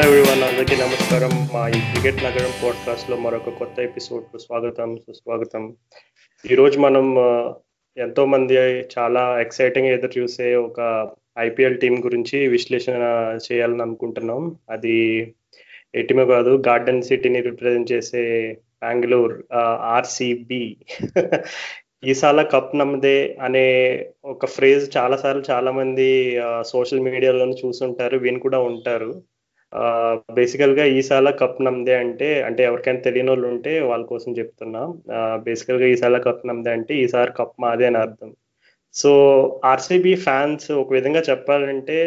Hello everyone అందరికీ నమస్కారం. మా ఈ క్రికెట్ నగరం పాడ్కాస్ట్లో మరొక కొత్త ఎపిసోడ్ స్వాగతం సుస్వాగతం. ఈరోజు మనం ఎంతో మంది చాలా ఎక్సైటింగ్ ఎదురు చూసే ఒక ఐపీఎల్ టీం గురించి విశ్లేషణ చేయాలని అనుకుంటున్నాం. అది ఎటిమో కాదు గార్డెన్ సిటీని రిప్రజెంట్ చేసే బెంగళూరు ఆర్సిబి ఈసాల కప్ నమ్మదే అనే ఒక ఫ్రేజ్ చాలా సార్లు చాలా మంది సోషల్ మీడియాలో చూసుంటారు విని కూడా ఉంటారు. బేసికల్గా ఈసాల కప్ నమ్మదే అంటే అంటే ఎవరికైనా తెలియని వాళ్ళు ఉంటే వాళ్ళ కోసం చెప్తున్నా. బేసికల్గా ఈసాల కప్ నమ్మదే అంటే ఈసారి కప్ మాదే అని అర్థం. సో ఆర్సీబీ ఫ్యాన్స్ ఒక విధంగా చెప్పాలంటే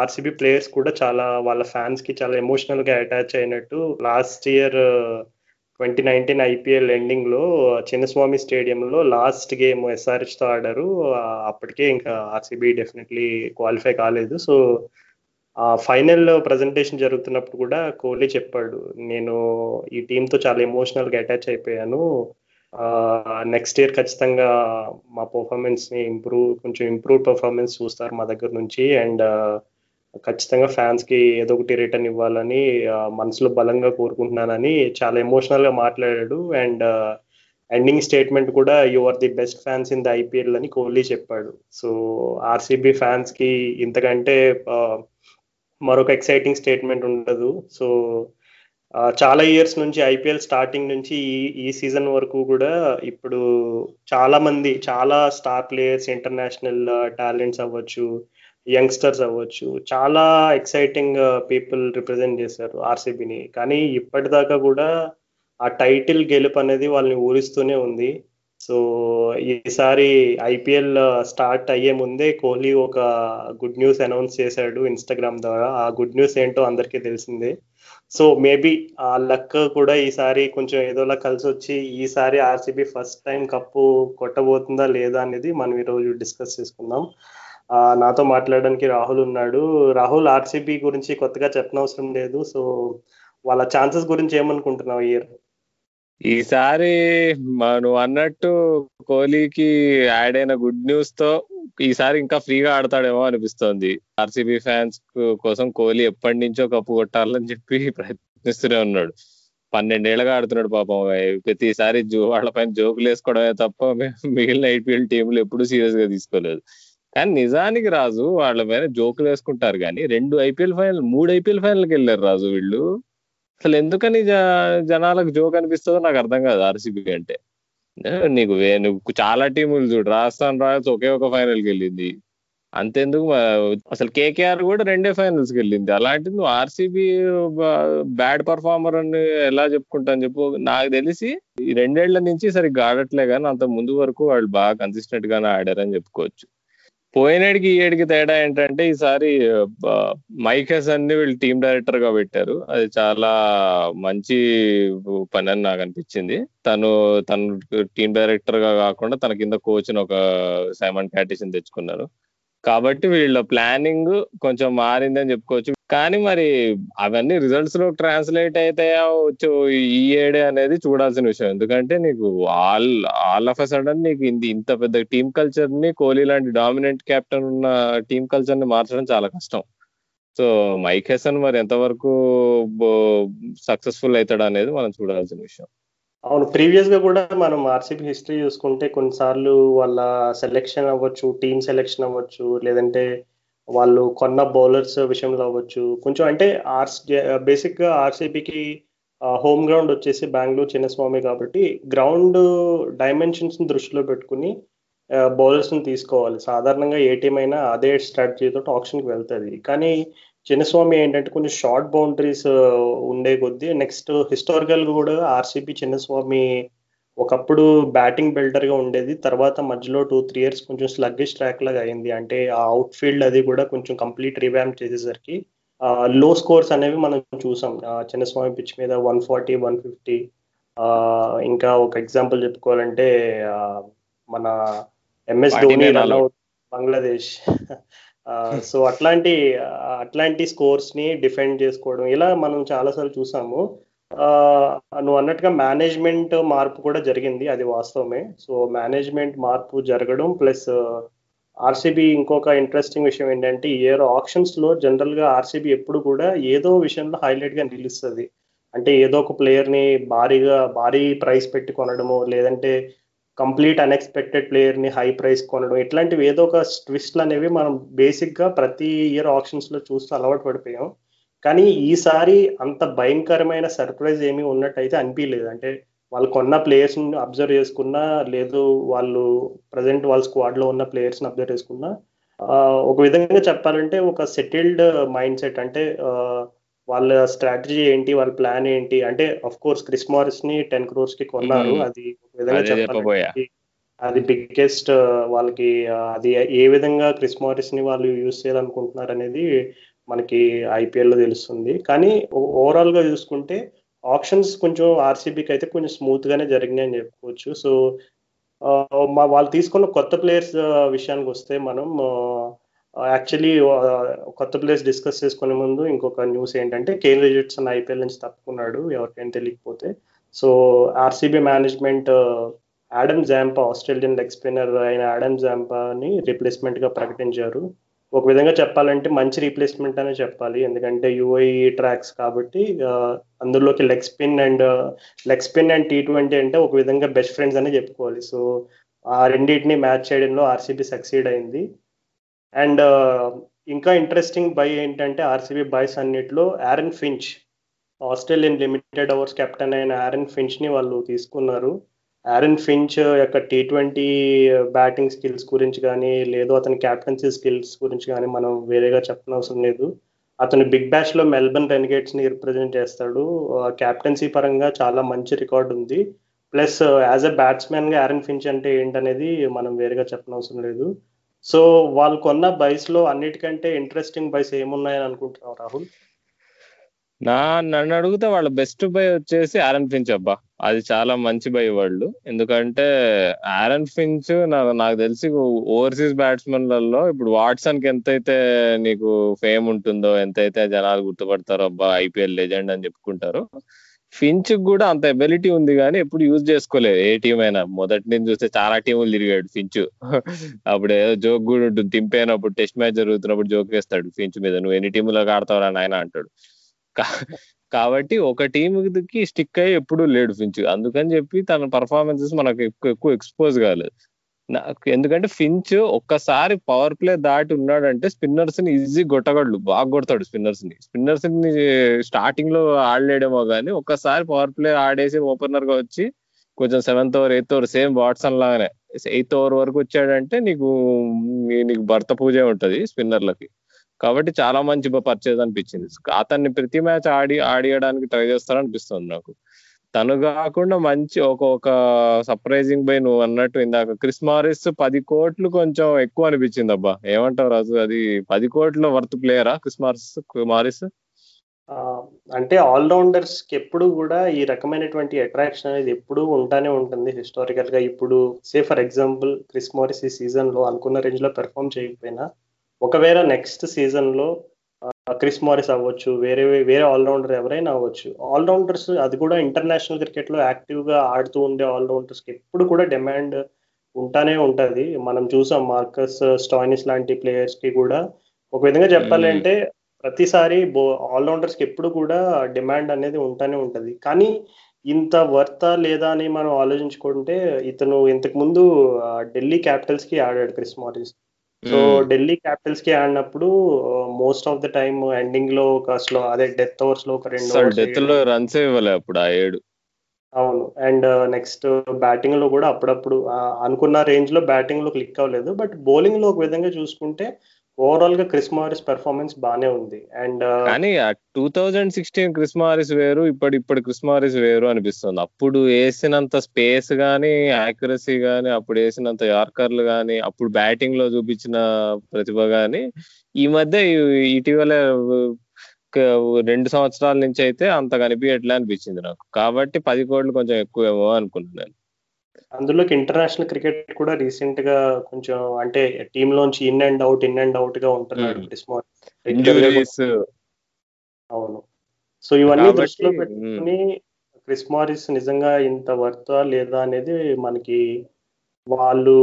ఆర్సీబీ ప్లేయర్స్ కూడా చాలా వాళ్ళ ఫ్యాన్స్కి చాలా ఎమోషనల్గా అటాచ్ అయినట్టు last year twenty nineteen IPL ఎండింగ్లో చిన్నస్వామి స్టేడియంలో లాస్ట్ గేమ్ ఎస్ఆర్హెచ్తో ఆడారు. అప్పటికే ఇంకా ఆర్సీబీ డెఫినెట్లీ క్వాలిఫై కాలేదు. సో ఆ ఫైనల్ ప్రజెంటేషన్ జరుగుతున్నప్పుడు కూడా కోహ్లీ చెప్పాడు నేను ఈ టీంతో చాలా ఎమోషనల్గా అటాచ్ అయిపోయాను. నెక్స్ట్ ఇయర్ ఖచ్చితంగా మా పర్ఫార్మెన్స్ని ఇంప్రూవ్ కొంచెం ఇంప్రూవ్ పర్ఫార్మెన్స్ చూస్తారు మా దగ్గర నుంచి. అండ్ ఖచ్చితంగా ఫ్యాన్స్కి ఏదో ఒకటి రిటర్న్ ఇవ్వాలని మనసులో బలంగా కోరుకుంటున్నానని చాలా ఎమోషనల్గా మాట్లాడాడు. అండ్ ఎండింగ్ స్టేట్మెంట్ కూడా you are the best fans in the IPL అని కోహ్లీ చెప్పాడు. సో ఆర్సీబీ ఫ్యాన్స్కి ఇంతకంటే మరొక ఎక్సైటింగ్ స్టేట్మెంట్ ఉండదు. సో చాలా ఇయర్స్ నుంచి ఐపీఎల్ స్టార్టింగ్ నుంచి ఈ ఈ సీజన్ వరకు కూడా ఇప్పుడు చాలా మంది చాలా స్టార్ ప్లేయర్స్ ఇంటర్నేషనల్ టాలెంట్స్ అవ్వచ్చు యంగ్స్టర్స్ అవ్వచ్చు చాలా ఎక్సైటింగ్ పీపుల్ రిప్రజెంట్ చేశారు ఆర్సీబీని కానీ ఇప్పటిదాకా కూడా ఆ టైటిల్ గెలుపు అనేది వాళ్ళని ఊరిస్తూనే ఉంది. సో ఈసారి ఐపీఎల్ స్టార్ట్ అయ్యే ముందే కోహ్లీ ఒక గుడ్ న్యూస్ అనౌన్స్ చేశాడు ఇన్స్టాగ్రామ్ ద్వారా. ఆ గుడ్ న్యూస్ ఏంటో అందరికీ తెలిసిందే. సో మేబీ ఆ లక్ కూడా ఈసారి కొంచెం ఏదోలా కలిసి వచ్చి ఈసారి ఆర్సీబీ ఫస్ట్ టైం కప్పు కొట్టబోతుందా లేదా అనేది మనం ఈరోజు డిస్కస్ చేసుకుందాం. నాతో మాట్లాడడానికి రాహుల్ ఉన్నాడు. రాహుల్ ఆర్సీబీ గురించి కొత్తగా చెప్పనవసరం లేదు. సో వాళ్ళ ఛాన్సెస్ గురించి ఏమనుకుంటున్నావు ఇయర్? ఈసారి మ- నువ్వు అన్నట్టు కోహ్లీకి యాడ్ అయిన గుడ్ న్యూస్తో ఈసారి ఇంకా ఫ్రీగా ఆడతాడేమో అనిపిస్తోంది. ఆర్సీబీ ఫ్యాన్స్ కోసం కోహ్లీ ఎప్పటి నుంచో కప్పు కొట్టాలని చెప్పి ప్రయత్నిస్తూనే ఉన్నాడు. పన్నెండేళ్ళుగా ఆడుతున్నాడు పాపం. ప్రతిసారి జో వాళ్ళపైన జోకులు వేసుకోవడమే తప్ప మిగిలిన ఐపీఎల్ టీంలు ఎప్పుడు సీరియస్గా తీసుకోలేదు. కానీ నిజానికి రాజు వాళ్ళ పైన జోకులు వేసుకుంటారు కానీ రెండు ఐపీఎల్ ఫైనల్ మూడు ఐపీఎల్ ఫైనల్కి వెళ్ళారు రాజు వీళ్ళు. అసలు ఎందుకని జ- జనాలకు జోక్ అనిపిస్తుందో నాకు అర్థం కాదు ఆర్సీబీ అంటే. నీకు నువ్వు చాలా టీములు చూడు. రాజస్థాన్ రాయల్స్ ఒకే ఒక ఫైనల్కి వెళ్ళింది. అంతెందుకు అసలు కేకేఆర్ కూడా రెండే ఫైనల్స్కి వెళ్ళింది. అలాంటిది నువ్వు ఆర్సీబీ బ్యాడ్ పర్ఫార్మర్ అని ఎలా చెప్పుకుంటాను చెప్పు. నాకు తెలిసి ఈ రెండేళ్ళ నుంచి సరిగ్గా ఆడట్లే కానీ అంత ముందు వరకు వాళ్ళు బాగా కన్సిస్టెంట్ గానే ఆడారని చెప్పుకోవచ్చు. పోయినడికి ఈ ఏడికి తేడా ఏంటంటే ఈసారి మైక్ హెసన్ని వీళ్ళు టీమ్ డైరెక్టర్గా పెట్టారు. అది చాలా మంచి పని అని నాకు అనిపించింది. తను తను టీమ్ డైరెక్టర్గా కాకుండా తన కింద కోచ్ ఒక సైమన్ ప్యాటిషన్ తెచ్చుకున్నారు. కాబట్టి వీళ్ళ ప్లానింగ్ కొంచెం మారిందని చెప్పుకోవచ్చు. కానీ మరి అవన్నీ రిజల్ట్స్లో ట్రాన్స్లేట్ అవుతాయా వచ్చు ఈ ఏడే అనేది చూడాల్సిన విషయం. ఎందుకంటే నీకు all all of a sudden నీకు ఇంత ఇంత పెద్ద టీమ్ కల్చర్ని కోహ్లీ లాంటి డామినెంట్ కెప్టెన్ ఉన్న టీమ్ కల్చర్ని మార్చడం చాలా కష్టం. సో మైక్ హెసన్ మరి ఎంతవరకు సక్సెస్ఫుల్ అవుతాడు అనేది మనం చూడాల్సిన విషయం. అవును ప్రీవియస్గా కూడా మనం ఆర్సీబీ హిస్టరీ చూసుకుంటే కొన్నిసార్లు వాళ్ళ సెలెక్షన్ అవ్వచ్చు టీమ్ సెలెక్షన్ అవ్వచ్చు లేదంటే వాళ్ళు కొన్న బౌలర్స్ విషయంలో అవ్వచ్చు. కొంచెం అంటే ఆర్స్ బేసిక్గా ఆర్సీబీకి హోమ్ గ్రౌండ్ వచ్చేసి బెంగళూరు చిన్నస్వామి కాబట్టి గ్రౌండ్ డైమెన్షన్స్ దృష్టిలో పెట్టుకుని బౌలర్స్ని తీసుకోవాలి. సాధారణంగా ఏ టీం అయినా అదే స్ట్రాటజీతో ఆప్షన్కి వెళ్తుంది. కానీ చిన్నస్వామి ఏంటంటే కొంచెం షార్ట్ బౌండరీస్ ఉండే కొద్దీ నెక్స్ట్ హిస్టారికల్ కూడా ఆర్సీబీ చిన్నస్వామి ఒకప్పుడు బ్యాటింగ్ బిల్డర్గా ఉండేది. తర్వాత మధ్యలో టూ త్రీ ఇయర్స్ కొంచెం స్లగ్గిష్ ట్రాక్ లాగా అయింది. అంటే ఆ అవుట్ ఫీల్డ్ అది కూడా కొంచెం కంప్లీట్ రివ్యామ్ చేసేసరికి లో స్కోర్స్ అనేవి మనం చూసాం. చిన్నస్వామి పిచ్ మీద వన్ ఫార్టీ వన్ ఫిఫ్టీ ఇంకా ఒక ఎగ్జాంపుల్ చెప్పుకోవాలంటే మన MS Dhoni run out Bangladesh. So అట్లాంటి అట్లాంటి స్కోర్స్ని డిఫెండ్ చేసుకోవడం. ఇలా మనం చాలాసార్లు చూసాము. ఆ, నువ్వు అన్నట్టుగా మేనేజ్మెంట్ మార్పు కూడా జరిగింది అది వాస్తవమే. సో మేనేజ్మెంట్ మార్పు జరగడం ప్లస్ ఆర్సీబీ ఇంకొక ఇంట్రెస్టింగ్ విషయం ఏంటంటే ఇయర్ ఆప్షన్స్లో జనరల్గా ఆర్సీబీ ఎప్పుడు కూడా ఏదో విషయంలో హైలైట్గా నిలుస్తుంది. అంటే ఏదో ఒక ప్లేయర్ని భారీగా భారీ ప్రైస్ పెట్టి కొనడము లేదంటే కంప్లీట్ అన్ఎక్స్పెక్టెడ్ ప్లేయర్ని హై ప్రైస్ కొనడం ఇట్లాంటివి ఏదో ఒక ట్విస్ట్లు అనేవి మనం బేసిక్గా ప్రతి ఇయర్ ఆప్షన్స్లో చూస్తూ అలవాటు పడిపోయాం. కానీ ఈసారి అంత భయంకరమైన సర్ప్రైజ్ ఏమీ ఉన్నట్టయితే అనిపించలేదు అంటే వాళ్ళు కొన్న ప్లేయర్స్ని అబ్జర్వ్ చేసుకున్నా లేదు వాళ్ళు ప్రజెంట్ వాళ్ళ స్క్వాడ్లో ఉన్న ప్లేయర్స్ని అబ్జర్వ్ చేసుకున్నా ఒక విధంగా చెప్పాలంటే ఒక సెటిల్డ్ మైండ్ సెట్. అంటే వాళ్ళ స్ట్రాటజీ ఏంటి వాళ్ళ ప్లాన్ ఏంటి? అంటే అఫ్ కోర్స్ క్రిస్ మారిస్ని టెన్ క్రోర్స్కి కొన్నారు. అది విధంగా చెప్పాలంటే అది బిగ్గెస్ట్ వాళ్ళకి అది ఏ విధంగా క్రిస్ మారిస్ని వాళ్ళు యూజ్ చేయాలనుకుంటున్నారు అనేది మనకి ఐపీఎల్లో తెలుస్తుంది. కానీ ఓవరాల్గా చూసుకుంటే ఆప్షన్స్ కొంచెం ఆర్సీబీకి అయితే కొంచెం స్మూత్ గానే జరిగినాయి అని చెప్పుకోవచ్చు. సో మా వాళ్ళు తీసుకున్న కొత్త ప్లేయర్స్ విషయానికి వస్తే మనం Uh, యాక్చువల్లీ uh, కొత్త ప్లేస్ డిస్కస్ చేసుకునే ముందు ఇంకొక న్యూస్ ఏంటంటే కేన్ రిజిట్సన్ ఐపీఎల్ నుంచి తప్పుకున్నాడు ఎవరికైనా తెలియకపోతే. So RCB management Adam Zampa Australian leg spinner అయిన యాడమ్ జాంపాని రిప్లేస్మెంట్గా ప్రకటించారు. ఒక విధంగా చెప్పాలంటే మంచి రీప్లేస్మెంట్ అనే చెప్పాలి. ఎందుకంటే యూఐ ట్రాక్స్ కాబట్టి uh, అందులోకి leg spin and leg spin and T twenty అంటే ఒక విధంగా బెస్ట్ ఫ్రెండ్స్ అనే చెప్పుకోవాలి. సో ఆ రెండింటిని మ్యాచ్ చేయడంలో ఆర్సీబీ సక్సీడ్ అయింది. అండ్ ఇంకా ఇంట్రెస్టింగ్ బై ఏంటంటే ఆర్సీబీ బాయ్స్ అన్నిట్లో Aaron Finch Australian limited overs captain అయిన ఆరన్ ఫించ్ని వాళ్ళు తీసుకున్నారు. ఆరన్ ఫించ్ యొక్క టీ ట్వంటీ బ్యాటింగ్ స్కిల్స్ గురించి కానీ లేదు అతని క్యాప్టెన్సీ స్కిల్స్ గురించి కానీ మనం వేరేగా చెప్పనవసరం లేదు. అతను బిగ్ బ్యాష్లో మెల్బర్న్ రెనిగేట్స్ని రిప్రజెంట్ చేస్తాడు. క్యాప్టెన్సీ పరంగా చాలా మంచి రికార్డ్ ఉంది. ప్లస్ యాజ్ ఎ బ్యాట్స్మెన్గా ఆరన్ ఫించ్ అంటే ఏంటనేది మనం వేరేగా చెప్పనవసరం లేదు. సో వాళ్ళు కొన్న బైస్లో అన్నిటికంటే ఇంట్రెస్టింగ్ బైస్ ఏమున్నాయని అనుకుంటున్నావు రాహుల్? నా నన్ను అడిగితే వాళ్ళ బెస్ట్ బై వచ్చేసి ఆరన్ ఫించ్ అబ్బా. అది చాలా మంచి బై వాళ్ళు. ఎందుకంటే ఆరన్ ఫించ్ నాకు తెలిసి ఓవర్సీస్ బ్యాట్స్మెన్లలో ఇప్పుడు వాట్సన్కి ఎంతైతే నీకు ఫేమ్ ఉంటుందో ఎంతైతే జనాలు గుర్తుపడతారో అబ్బా ఐపీఎల్ లెజెండ్ అని చెప్పుకుంటారో ఫించ్ కూడా అంత ఎబిలిటీ ఉంది కానీ ఎప్పుడు యూజ్ చేసుకోలేదు. ఏ టీం అయినా. మొదటి నుంచి చూస్తే చాలా టీములు తిరిగాడు ఫించ్ అప్పుడు ఏదో జోక్ కూడా ఉంటుంది. తింపేనప్పుడు టెస్ట్ మ్యాచ్ జరుగుతున్నప్పుడు జోక్ వేస్తాడు ఫించ్ మీద. నువ్వు ఎన్ని టీములకు ఆడతావు అని ఆయన అంటాడు. కాబట్టి ఒక టీంకి స్టిక్ అయ్యి ఎప్పుడు లేడు ఫించ్ అందుకని చెప్పి తన పర్ఫార్మెన్సెస్ మనకు ఎక్కువ ఎక్కువ ఎక్స్పోజ్ కాలేదు. నాకు ఎందుకంటే ఫించ్ ఒక్కసారి పవర్ ప్లే దాటి ఉన్నాడంటే స్పిన్నర్స్ని ఈజీ గొట్టగడ్లు బాగా కొడతాడు స్పిన్నర్స్ని. స్పిన్నర్స్ని స్టార్టింగ్లో ఆడలేడేమో కానీ ఒక్కసారి పవర్ ప్లే ఆడేసి ఓపెనర్గా వచ్చి కొంచెం seventh over eighth over same Watson లాగానే. ఎయిత్ ఓవర్ వరకు వచ్చాడంటే నీకు నీకు భర్త పూజే ఉంటది స్పిన్నర్లకి కాబట్టి చాలా మంచి పర్చేజ్ అనిపించింది. అతన్ని ప్రతి మ్యాచ్ ఆడి ఆడియడానికి ట్రై చేస్తారనిపిస్తుంది నాకు. తను కాకుండా మంచి ఒక ఒక సర్ప్రైజింగ్ బై నువ్వు అన్నట్టు ఇందాక. క్రిస్ మారిస్ పది కోట్లు కొంచెం ఎక్కువ అనిపించింది అబ్బా ఏమంటావు రాజు? అది పది కోట్ల వర్త్ ప్లేయరా క్రిస్ మారిస్ మారిస్ అంటే ఆల్రౌండర్స్కి ఎప్పుడు కూడా ఈ రకమైనటువంటి అట్రాక్షన్ అనేది ఎప్పుడు ఉంటానే ఉంటుంది హిస్టారికల్గా ఇప్పుడు say for example Chris Morris ఈ సీజన్లో అనుకున్న రేంజ్లో పెర్ఫామ్ చేయకపోయినా ఒకవేళ నెక్స్ట్ సీజన్లో క్రిస్ మారిస్ అవ్వచ్చు వేరే వేరే ఆల్రౌండర్ ఎవరైనా అవ్వచ్చు. ఆల్రౌండర్స్ అది కూడా ఇంటర్నేషనల్ క్రికెట్లో యాక్టివ్గా ఆడుతూ ఉండే ఆల్రౌండర్స్కి ఎప్పుడు కూడా డిమాండ్ ఉంటానే ఉంటది. మనం చూసాం మార్కస్ స్టాయినిస్ లాంటి ప్లేయర్స్కి కూడా. ఒక విధంగా చెప్పాలంటే ప్రతిసారి బో ఆల్రౌండర్స్కి ఎప్పుడు కూడా డిమాండ్ అనేది ఉంటానే ఉంటది. కానీ ఇంత వర్త లేదా అని మనం ఆలోచించుకుంటే ఇతను ఇంతకు ముందు ఢిల్లీ క్యాపిటల్స్కి ఆడాడు క్రిస్ మారిస్. సో ఢిల్లీ క్యాపిటల్స్కి ఆడినప్పుడు మోస్ట్ ఆఫ్ ద టైమ్ ఎండింగ్లో ఒక స్లో అదే డెత్ ఓవర్స్లో ఒక రెండు డెత్లో రన్స్ ఇవ్వలే అప్పుడు ఆ ఏడు. అవును. అండ్ నెక్స్ట్ బ్యాటింగ్లో కూడా అప్పుడప్పుడు అనుకున్న రేంజ్లో బ్యాటింగ్లో క్లిక్ అవ్వలేదు. బట్ బౌలింగ్లో ఒక విధంగా చూసుకుంటే ఓవరాల్గా క్రిస్ మారిస్ పెర్ఫార్మెన్స్ బానే ఉంది. అండ్ కానీ two thousand sixteen Chris Morris వేరు ఇప్పుడు ఇప్పుడు క్రిస్ మారిస్ వేరు అనిపిస్తుంది. అప్పుడు వేసినంత స్పేస్ గానీ యాక్యురసీ గానీ అప్పుడు వేసినంత యార్కర్లు గానీ అప్పుడు బ్యాటింగ్లో చూపించిన ప్రతిభ గానీ ఈ మధ్య ఇటీవల రెండు సంవత్సరాల నుంచి అయితే అంత కనిపించట్లే అనిపించింది నాకు. కాబట్టి పది కోట్లు కొంచెం ఎక్కువేమో అనుకుంటున్నాను అందులోకి ఇంటర్నేషనల్ క్రికెట్ కూడా రీసెంట్గా కొంచెం అంటే టీమ్ లోంచి in and out in and అవుట్గా ఉంటున్నాడు క్రిస్ ఇంజురీస్ అవును. సో ఇవన్నీ దృష్టిలో పెట్టుకుని క్రిస్ మారిస్ నిజంగా ఇంత వర్త లేదా అనేది మనకి వాళ్ళు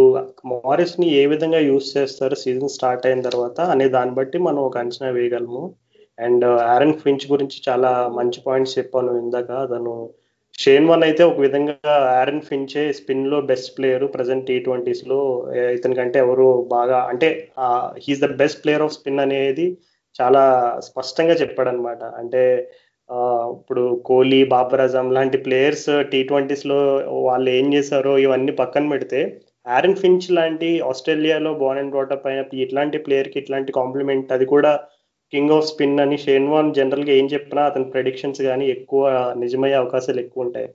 మారిస్ని ఏ విధంగా యూస్ చేస్తారు సీజన్ స్టార్ట్ అయిన తర్వాత అనే దాన్ని బట్టి మనం ఒక అంచనా వేయగలము. అండ్ ఆరన్ ఫించ్ గురించి చాలా మంచి పాయింట్స్ చెప్పాను ఇందాక. అతను షేన్ వన్ అయితే ఒక విధంగా ఆరన్ ఫించే స్పిన్లో బెస్ట్ ప్లేయర్ ప్రజెంట్ టీ ట్వంటీస్లో ఇతనికంటే ఎవరు బాగా అంటే he's the best player of spin అనేది చాలా స్పష్టంగా చెప్పాడు అనమాట అంటే ఇప్పుడు కోహ్లీ బాబర్ అజమ్ లాంటి ప్లేయర్స్ టీ ట్వంటీస్లో వాళ్ళు ఏం చేశారో ఇవన్నీ పక్కన పెడితే ఆరన్ ఫించ్ లాంటి ఆస్ట్రేలియాలో బోర్న్ అండ్ బ్రాటప్ అయిన ఇట్లాంటి ప్లేయర్కి ఇట్లాంటి కాంప్లిమెంట్ అది కూడా కింగ్ ఆఫ్ స్పిన్ అని షేన్ వాన్ జనరల్గా ఏం చెప్పినా అతని ప్రెడిక్షన్స్ కానీ ఎక్కువ నిజమయ్యే అవకాశాలు ఎక్కువ ఉంటాయి.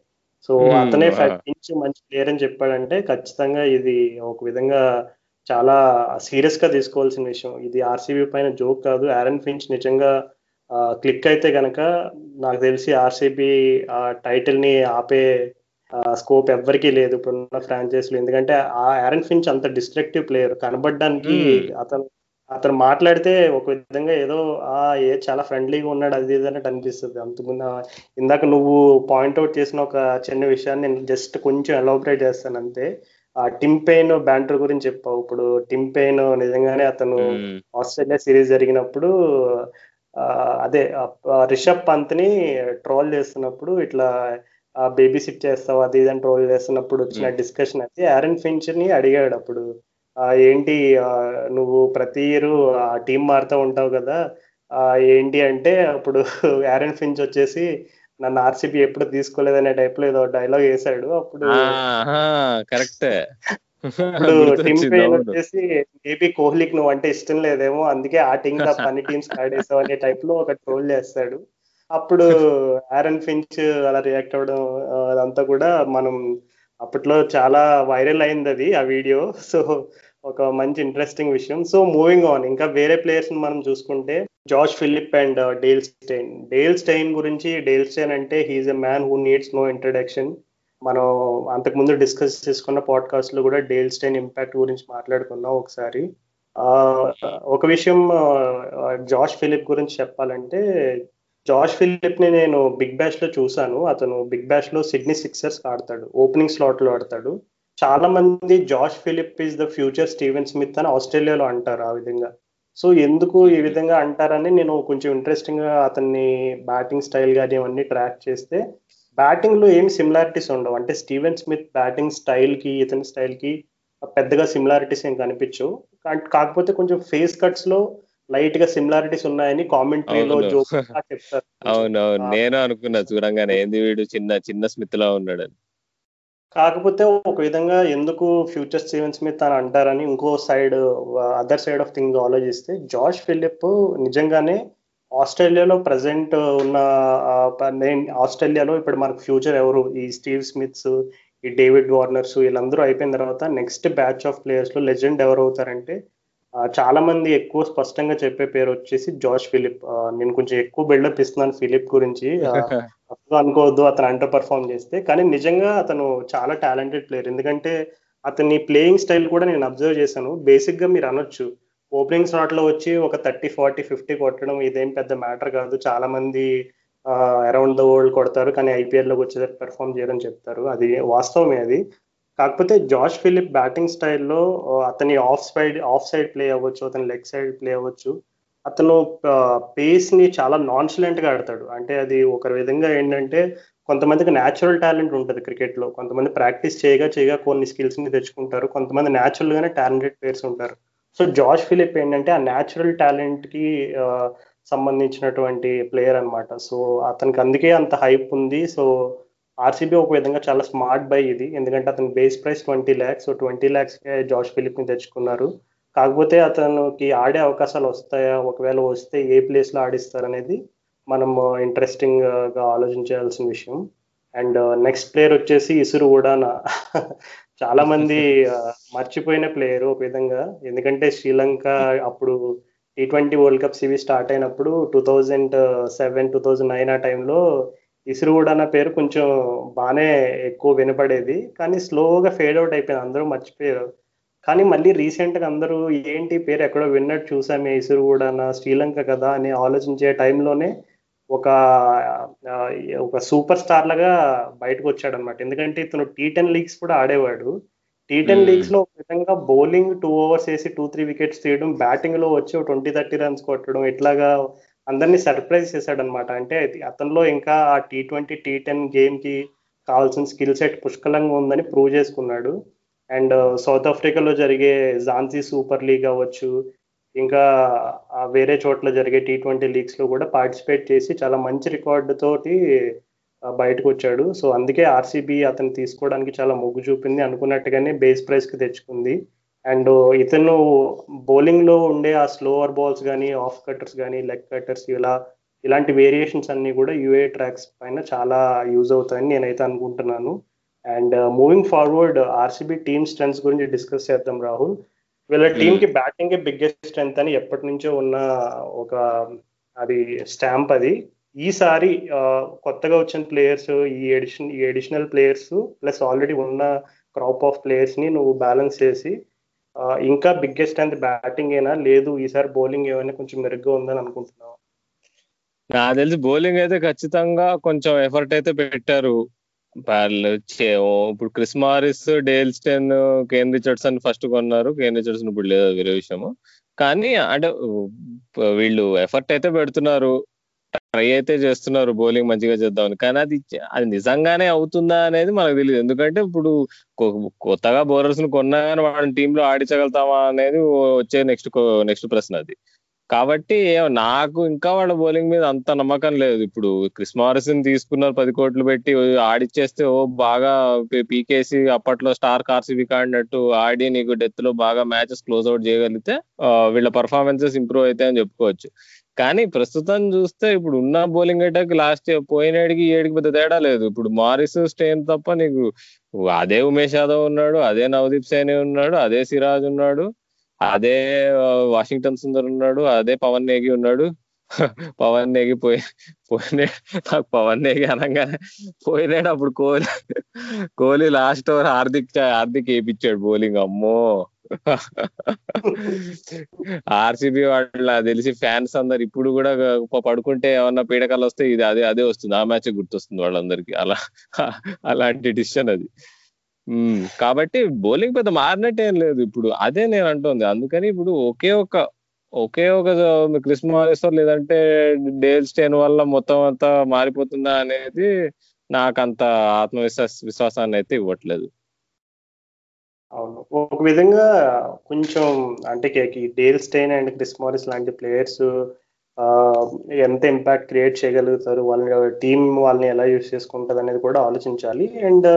సో అతనే ఫించ్ మంచి ప్లేయర్ అని చెప్పాడంటే ఖచ్చితంగా ఇది ఒక విధంగా చాలా సీరియస్గా తీసుకోవాల్సిన విషయం. ఇది ఆర్సీబీ పైన జోక్ కాదు. ఆరన్ ఫించ్ నిజంగా క్లిక్ అయితే గనక నాకు తెలిసి ఆర్సీబీ ఆ టైటిల్ని ఆపే స్కోప్ ఎవ్వరికీ లేదు ఇప్పుడున్న ఫ్రాంచైజీలు ఎందుకంటే ఆ ఆరన్ ఫించ్ అంత డిస్ట్రక్టివ్ ప్లేయర్ కనబడడానికి అతను అతను మాట్లాడితే ఒక విధంగా ఏదో ఆ ఏ చాలా ఫ్రెండ్లీగా ఉన్నాడు అది ఇది అన్నట్టు అనిపిస్తుంది. అంతకుముందు ఇందాక నువ్వు పాయింట్అవుట్ చేసిన ఒక చిన్న విషయాన్ని నేను జస్ట్ కొంచెం ఎలాబరేట్ చేస్తాను. అంతే ఆ టిమ్ పెయిన్ బ్యాంటర్ గురించి చెప్పావు. ఇప్పుడు టిమ్ పెయిన్ నిజంగానే అతను ఆస్ట్రేలియా సిరీస్ జరిగినప్పుడు అదే రిషబ్ పంత్ని ట్రోల్ చేస్తున్నప్పుడు ఇట్లా బేబీ సిట్ చేస్తావు అది ఇది అని ట్రోల్ చేస్తున్నప్పుడు వచ్చిన డిస్కషన్ అయితే ఆరన్ ఫించ్ని అడిగాడు అప్పుడు. ఏంటి నువ్వు ప్రతి ఇయర్ ఆ టీం మారుతూ ఉంటావు కదా ఏంటి అంటే అప్పుడు ఆరన్ ఫించ్ వచ్చేసి నన్ను ఆర్సీబీ ఎప్పుడు తీసుకోలేదనే టైప్లో ఏదో డైలాగ్ వేసాడు అప్పుడు కరెక్ట్ ఇప్పుడు టీమ్ పెయిన్ వచ్చేసి మేబీ కోహ్లీకి నువ్వు అంటే ఇష్టం లేదేమో అందుకే ఆ టీం గా పని టీమ్స్ ఆడేసావు అనే టైప్లో ఒక ట్రోల్ చేస్తాడు. అప్పుడు ఆరన్ ఫించ్ అలా రియాక్ట్ అవ్వడం అదంతా కూడా మనం అప్పట్లో చాలా వైరల్ అయింది అది ఆ వీడియో సో ఒక మంచి ఇంట్రెస్టింగ్ విషయం. సో మూవింగ్ ఆన్ ఇంకా వేరే ప్లేయర్స్ మనం చూసుకుంటే George Philip and Dale Steyn Dale Steyn గురించి డేల్ స్టెయిన్ అంటే he's a man who needs no introduction మనం అంతకుముందు డిస్కస్ చేసుకున్న పాడ్కాస్ట్లో కూడా డేల్ స్టైన్ ఇంపాక్ట్ గురించి మాట్లాడుకున్నాం ఒకసారి. ఒక విషయం జార్జ్ ఫిలిప్ గురించి చెప్పాలంటే జార్జ్ ఫిలిప్ని నేను బిగ్ బ్యాష్లో చూసాను అతను బిగ్ బ్యాష్లో సిడ్నీ సిక్సర్స్ ఆడతాడు. ఓపెనింగ్ స్లాట్లో ఆడతాడు. చాలా మంది George Philip is the future Steven Smith అని ఆస్ట్రేలియాలో అంటారు ఆ విధంగా. సో ఎందుకు ఈ విధంగా అంటారని నేను కొంచెం ఇంట్రెస్టింగ్గా అతన్ని బ్యాటింగ్ స్టైల్ కానీ ఇవన్నీ ట్రాక్ చేస్తే బ్యాటింగ్లో ఏం సిమిలారిటీస్ ఉండవు. అంటే స్టీవెన్ స్మిత్ బ్యాటింగ్ స్టైల్కి ఇతని స్టైల్కి పెద్దగా సిమిలారిటీస్ ఏం కనిపించవు. కాకపోతే కొంచెం ఫేస్ కట్స్లో లైట్గా సిమిలారిటీస్ ఉన్నాయని కామెంటరీలో జోక్ చెప్తారు. అవునవును. నేను అనుకున్నా చూడంగానే ఏంది వీడు చిన్న చిన్న స్మిత్ లా ఉన్నాడు కాకపోతే ఒక విధంగా ఎందుకు ఫ్యూచర్ స్టీవెన్ స్మిత్ అని అంటారని ఇంకో side other side of things ఆలోచిస్తే జార్జ్ ఫిలిప్ నిజంగానే ఆస్ట్రేలియాలో ప్రజెంట్ ఉన్న ఆస్ట్రేలియాలో ఇప్పుడు మనకు ఫ్యూచర్ ఎవరు? ఈ స్టీవ్ స్మిత్స్ ఈ డేవిడ్ వార్నర్స్ వీళ్ళందరూ అయిపోయిన తర్వాత నెక్స్ట్ బ్యాచ్ ఆఫ్ ప్లేయర్స్లో లెజెండ్ ఎవరు అవుతారంటే చాలా మంది ఎక్కువ స్పష్టంగా చెప్పే పేరు వచ్చేసి జార్జ్ ఫిలిప్. నేను కొంచెం ఎక్కువ బిల్డప్ ఇస్తున్నాను ఫిలిప్ గురించి. అనుకోవద్దు అతను అండర్ పర్ఫామ్ చేస్తే. కానీ నిజంగా అతను చాలా టాలెంటెడ్ ప్లేయర్ ఎందుకంటే అతని ప్లేయింగ్ స్టైల్ కూడా నేను అబ్జర్వ్ చేశాను. బేసిక్గా మీరు అనొచ్చు. ఓపెనింగ్ స్లాట్లో వచ్చి ఒక థర్టీ ఫార్టీ ఫిఫ్టీ కొట్టడం ఇదేం పెద్ద మ్యాటర్ కాదు. చాలా మంది అరౌండ్ ద వరల్డ్ కొడతారు. కానీ ఐపీఎల్లోకి వచ్చేసరికి పెర్ఫామ్ చేయడం చెప్తారు. అది వాస్తవమే అది. కాకపోతే జార్జ్ ఫిలిప్ బ్యాటింగ్ స్టైల్లో అతని off side off side play అవ్వచ్చు అతని లెగ్ సైడ్ ప్లే అవ్వచ్చు. అతను పేస్ని చాలా నాన్సిలెంట్గా ఆడతాడు. అంటే అది ఒక విధంగా ఏంటంటే కొంతమందికి న్యాచురల్ టాలెంట్ ఉంటుంది క్రికెట్లో కొంతమంది ప్రాక్టీస్ చేయగా చేయగా కొన్ని స్కిల్స్ని తెచ్చుకుంటారు. కొంతమంది న్యాచురల్ గానే టాలెంటెడ్ ప్లేయర్స్ ఉంటారు. సో జార్జ్ ఫిలిప్ ఏంటంటే ఆ న్యాచురల్ టాలెంట్కి సంబంధించినటువంటి ప్లేయర్ అనమాట సో అతనికి అందుకే అంత హైప్ ఉంది. సో ఆర్సీబీ ఒక విధంగా చాలా స్మార్ట్ బై ఇది. ఎందుకంటే అతని base price twenty lakhs so twenty ల్యాక్స్కే George ఫిలిప్ని తెచ్చుకున్నారు. కాకపోతే అతనికి ఆడే అవకాశాలు వస్తాయా? ఒకవేళ వస్తే ఏ ప్లేస్లో ఆడిస్తారు అనేది మనం ఇంట్రెస్టింగ్గా ఆలోచించాల్సిన విషయం. అండ్ నెక్స్ట్ ప్లేయర్ వచ్చేసి ఇసురు ఉడానా చాలా మంది మర్చిపోయిన ప్లేయర్ ఒక విధంగా. ఎందుకంటే శ్రీలంక అప్పుడు టీ ట్వంటీ వరల్డ్ కప్ సివి స్టార్ట్ అయినప్పుడు two thousand seven two thousand nine ఆ టైంలో ఇసురు ఉడానా పేరు కొంచెం బాగానే ఎక్కువ వినపడేది. కానీ స్లోగా ఫేడ్ అవుట్ అయిపోయింది. అందరూ మర్చిపోయారు. కానీ మళ్ళీ రీసెంట్గా అందరూ ఏంటి పేరు ఎక్కడో విన్నట్టు చూసామే ఇసురు కూడా శ్రీలంక కదా అని ఆలోచించే టైంలోనే ఒక ఒక సూపర్ స్టార్ లాగా బయటకు వచ్చాడు అనమాట ఎందుకంటే ఇతను టీ టెన్ లీగ్స్ కూడా ఆడేవాడు. Tea ten. లీగ్స్లో ఒక విధంగా బౌలింగ్ టూ ఓవర్స్ వేసి టూ త్రీ వికెట్స్ తీయడం బ్యాటింగ్లో వచ్చి ట్వంటీ థర్టీ రన్స్ కొట్టడం ఇట్లాగా అందరినీ సర్ప్రైజ్ చేశాడు అనమాట అంటే అతనిలో ఇంకా ఆ టీ ట్వంటీ టీ టెన్ గేమ్కి కావాల్సిన స్కిల్ సెట్ పుష్కలంగా ఉందని ప్రూవ్ చేసుకున్నాడు. అండ్ సౌత్ ఆఫ్రికాలో జరిగే జాన్సీ సూపర్ లీగ్ అవ్వచ్చు ఇంకా వేరే చోట్ల జరిగే టీ ట్వంటీ లీగ్స్లో కూడా పార్టిసిపేట్ చేసి చాలా మంచి రికార్డు తోటి బయటకు వచ్చాడు. సో అందుకే ఆర్సీబీ అతను తీసుకోవడానికి చాలా మొగ్గు చూపింది అనుకున్నట్టుగానే బేస్ ప్రైస్కి తెచ్చుకుంది. అండ్ ఇతను బౌలింగ్లో ఉండే ఆ స్లోవర్ బాల్స్ కానీ ఆఫ్ కట్టర్స్ కానీ లెగ్ కట్టర్స్ ఇలా ఇలాంటి వేరియేషన్స్ అన్ని కూడా యూఏ ట్రాక్స్ పైన చాలా యూజ్ అవుతాయని నేనైతే అనుకుంటున్నాను. And moving forward RCB team strengths గురించి డిస్కస్ చేద్దాం రాహుల్. వీళ్ళ టీమ్కి బ్యాటింగ్ బిగ్గెస్ట్ స్ట్రెంత్ అని ఎప్పటి నుంచో ఉన్న ఒక అది స్టాంప్ అది. ఈసారి కొత్తగా వచ్చిన ప్లేయర్స్ ఈ ఎడిషన్ ఈ ఎడిషనల్ ప్లేయర్స్ ప్లస్ ఆల్రెడీ ఉన్న క్రాప్ ఆఫ్ ప్లేయర్స్ని నువ్వు బ్యాలెన్స్ చేసి ఇంకా బిగ్గెస్ట్ స్ట్రెంత్ బ్యాటింగ్ ఏనా? లేదు ఈసారి బౌలింగ్ ఏమైనా కొంచెం మెరుగ్గా ఉందని అనుకుంటున్నావు? నాకు తెలిసి బౌలింగ్ అయితే ఖచ్చితంగా కొంచెం ఎఫర్ట్ అయితే పెట్టారు. ప్యారల్ ఇప్పుడు Chris Morris Dale Steyn Kane Richardson first కొన్నారు. కేన్ రిచర్డ్సన్ ఇప్పుడు లేదు వేరే విషయము. కానీ అంటే వీళ్ళు ఎఫర్ట్ అయితే పెడుతున్నారు. ట్రై అయితే చేస్తున్నారు. బౌలింగ్ మంచిగా చేద్దామని. కానీ అది అది నిజంగానే అవుతుందా అనేది మనకు తెలియదు ఎందుకంటే ఇప్పుడు కొత్తగా బౌలర్స్ను కొన్నా కానీ వాళ్ళ టీంలో ఆడించగలుగుతామా అనేది వచ్చే నెక్స్ట్ నెక్స్ట్ ప్రశ్న అది. కాబట్టి నాకు ఇంకా వాళ్ళ బౌలింగ్ మీద అంత నమ్మకం లేదు. ఇప్పుడు క్రిస్ మారిసన్ తీసుకున్నారు పది కోట్లు పెట్టి ఆడిచ్చేస్తే ఓ బాగా పీకేసి అప్పట్లో స్టార్ కార్సీబీ ఆడినట్టు ఆడి నీకు డెత్లో బాగా మ్యాచెస్ క్లోజ్ అవుట్ చేయగలిగితే వీళ్ళ పర్ఫార్మెన్సెస్ ఇంప్రూవ్ అవుతాయి అని చెప్పుకోవచ్చు. కానీ ప్రస్తుతం చూస్తే ఇప్పుడు ఉన్న బౌలింగ్ అటాక్ లాస్ట్ పోయినాడికి ఏడికి పెద్ద తేడా లేదు. ఇప్పుడు మారిస్ స్టేన్ తప్ప నీకు అదే ఉమేష్ యాదవ్ ఉన్నాడు అదే నవదీప్ సైని ఉన్నాడు అదే సిరాజ్ ఉన్నాడు. అదే వాషింగ్టన్ సుందర్ ఉన్నాడు అదే పవన్ నేగి ఉన్నాడు. పవన్ నేగి పోయి పోయిన నాకు పవన్ నేగి అనగానే పోయినాడు అప్పుడు కోహ్లీ. కోహ్లీ లాస్ట్ ఓవర్ హార్దిక్ హార్దిక్ వేయించాడు బౌలింగ్ అమ్మో. ఆర్సీబీ వాళ్ళ తెలిసి ఫ్యాన్స్ అందరు ఇప్పుడు కూడా పడుకుంటే ఏమన్నా పీడకలు వస్తే ఇది అదే అదే వస్తుంది. ఆ మ్యాచ్ గుర్తొస్తుంది వాళ్ళందరికి. అలా అలాంటి డిసిషన్ అది. కాబట్టి బౌలింగ్ పెద్ద మారినట్టు ఏం లేదు. ఇప్పుడు అదే నేను అంటుంది. అందుకని ఇప్పుడు ఒకే ఒక ఒకే ఒక క్రిస్ లేదంటే డేల్ స్టేన్ వల్ల మొత్తం అంతా మారిపోతుందా అనేది నాకు అంత ఆత్మవిశ్వాస విశ్వాసాన్ని అయితే ఇవ్వట్లేదు. అవును. ఒక విధంగా కొంచెం అంటే Dale Steyn and Chris Morris లాంటి ప్లేయర్స్ ఎంత ఇంపాక్ట్ క్రియేట్ చేయగలుగుతారు వాళ్ళ టీం వాళ్ళని ఎలా యూస్ చేసుకుంటుంది అనేది కూడా ఆలోచించాలి. అండ్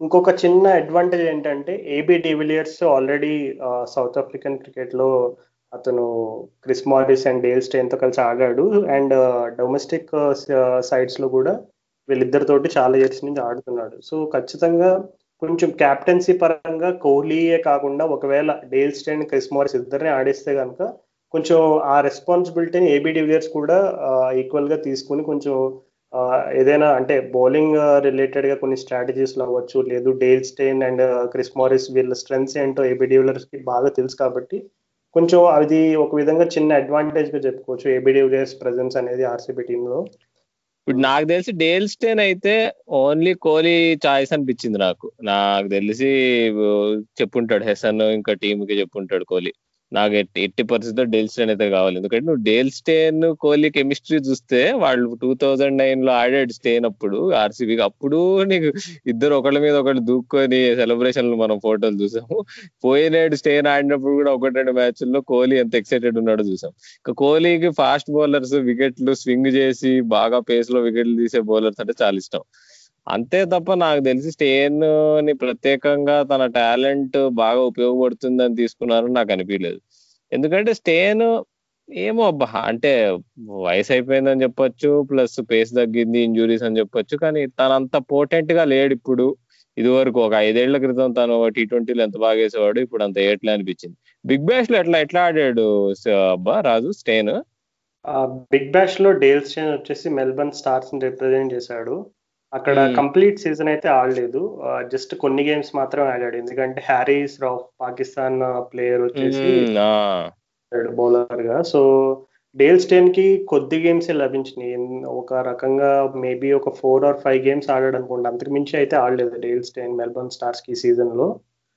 ఇంకొక చిన్న అడ్వాంటేజ్ ఏంటంటే AB de Villiers already South African క్రికెట్లో అతను క్రిస్ మారిస్ అండ్ డేల్ స్టైన్తో కలిసి ఆడాడు. అండ్ డొమెస్టిక్ సైడ్స్లో కూడా వీళ్ళిద్దరితోటి చాలా ఇయర్స్ నుంచి ఆడుతున్నాడు. సో ఖచ్చితంగా కొంచెం క్యాప్టెన్సీ పరంగా కోహ్లీయే కాకుండా ఒకవేళ డేల్ స్టేన్ క్రిస్ మారిస్ ఇద్దరిని ఆడేస్తే కనుక కొంచెం ఆ రెస్పాన్సిబిలిటీని ఏబీ డివిలియర్స్ కూడా ఈక్వల్గా తీసుకుని కొంచెం ఏదైనా అంటే బౌలింగ్ రిలేటెడ్గా కొన్ని స్ట్రాటజీస్లో అవ్వచ్చు. లేదు Dale Steyn and Chris Morris వీళ్ళ స్ట్రెంగ్స్ ఏంటో ఏబీ కి బాగా తెలుసు కాబట్టి కొంచెం అది ఒక విధంగా చిన్న అడ్వాంటేజ్గా చెప్పుకోవచ్చు ఏబీ డివిలియర్స్ ప్రెసెన్స్ అనేది ఆర్సీబీ టీమ్లో ఇప్పుడు నాకు తెలిసి డేల్ స్టేన్ అయితే ఓన్లీ కోహ్లీ చాయిస్ అనిపించింది నాకు. నాకు తెలిసి చెప్పుంటాడు హెసన్ ఇంకా టీమ్కి చెప్పుంటాడు కోహ్లీ. నాకు ఎట్టి ఎట్టి పరిస్థితిలో డేల్ స్టేన్ అయితే కావాలి. ఎందుకంటే నువ్వు డేల్ స్టేన్ కోహ్లీ కెమిస్ట్రీ చూస్తే వాళ్ళు టూ థౌజండ్ నైన్లో ఆడాడు స్టేన్ అప్పుడు ఆర్సీబీకి అప్పుడు నీకు ఇద్దరు ఒకళ్ళ మీద ఒకళ్ళు దూక్కొని సెలబ్రేషన్లు మనం ఫోటోలు చూసాము. పోయినాడు స్టేన్ ఆడినప్పుడు కూడా ఒకటి రెండు మ్యాచ్ల్లో కోహ్లీ ఎంత ఎక్సైటెడ్ ఉన్నాడో చూసాం. ఇంకా కోహ్లీకి ఫాస్ట్ బౌలర్స్ వికెట్లు స్వింగ్ చేసి బాగా పేస్లో వికెట్లు తీసే బౌలర్స్ అంటే చాలా ఇష్టం. అంతే తప్ప నాకు తెలిసి స్టేన్ని ప్రత్యేకంగా తన టాలెంట్ బాగా ఉపయోగపడుతుందని తీసుకున్నారని నాకు అనిపించలేదు ఎందుకంటే స్టేన్ ఏమో అబ్బా అంటే వయసు అయిపోయిందని చెప్పొచ్చు ప్లస్ పేస్ తగ్గింది ఇంజురీస్ అని చెప్పొచ్చు కానీ తనంత పోటెంట్గా లేడు ఇప్పుడు. ఇది వరకు ఒక ఐదేళ్ళ క్రితం తను టీ ట్వంటీలు ఎంత బాగా వేసేవాడు ఇప్పుడు అంత ఏట్లే అనిపించింది. బిగ్ బ్యాష్లో ఎట్లా ఎట్లా ఆడాడు అబ్బా రాజు స్టేన్? బిగ్ బ్యాష్లో డేల్ వచ్చేసి మెల్బర్న్ స్టార్స్ని రిప్రజెంట్ చేశాడు. అక్కడ. కంప్లీట్ సీజన్ అయితే ఆడలేదు. జస్ట్ కొన్ని గేమ్స్ మాత్రం ఆడాడు. ఎందుకంటే హ్యారీస్ రాఫ్ పాకిస్తాన్ ప్లేయర్ వచ్చేసి బౌలర్గా. సో డేల్ స్టైన్కి కొద్ది గేమ్స్ లభించినాయి. ఒక రకంగా మేబీ ఒక ఫోర్ ఆర్ ఫైవ్ గేమ్స్ ఆడాడు అనుకోండి. అంతకు మించి అయితే ఆడలేదు డేల్ స్టైన్ మెల్బర్న్ స్టార్స్కి సీజన్లో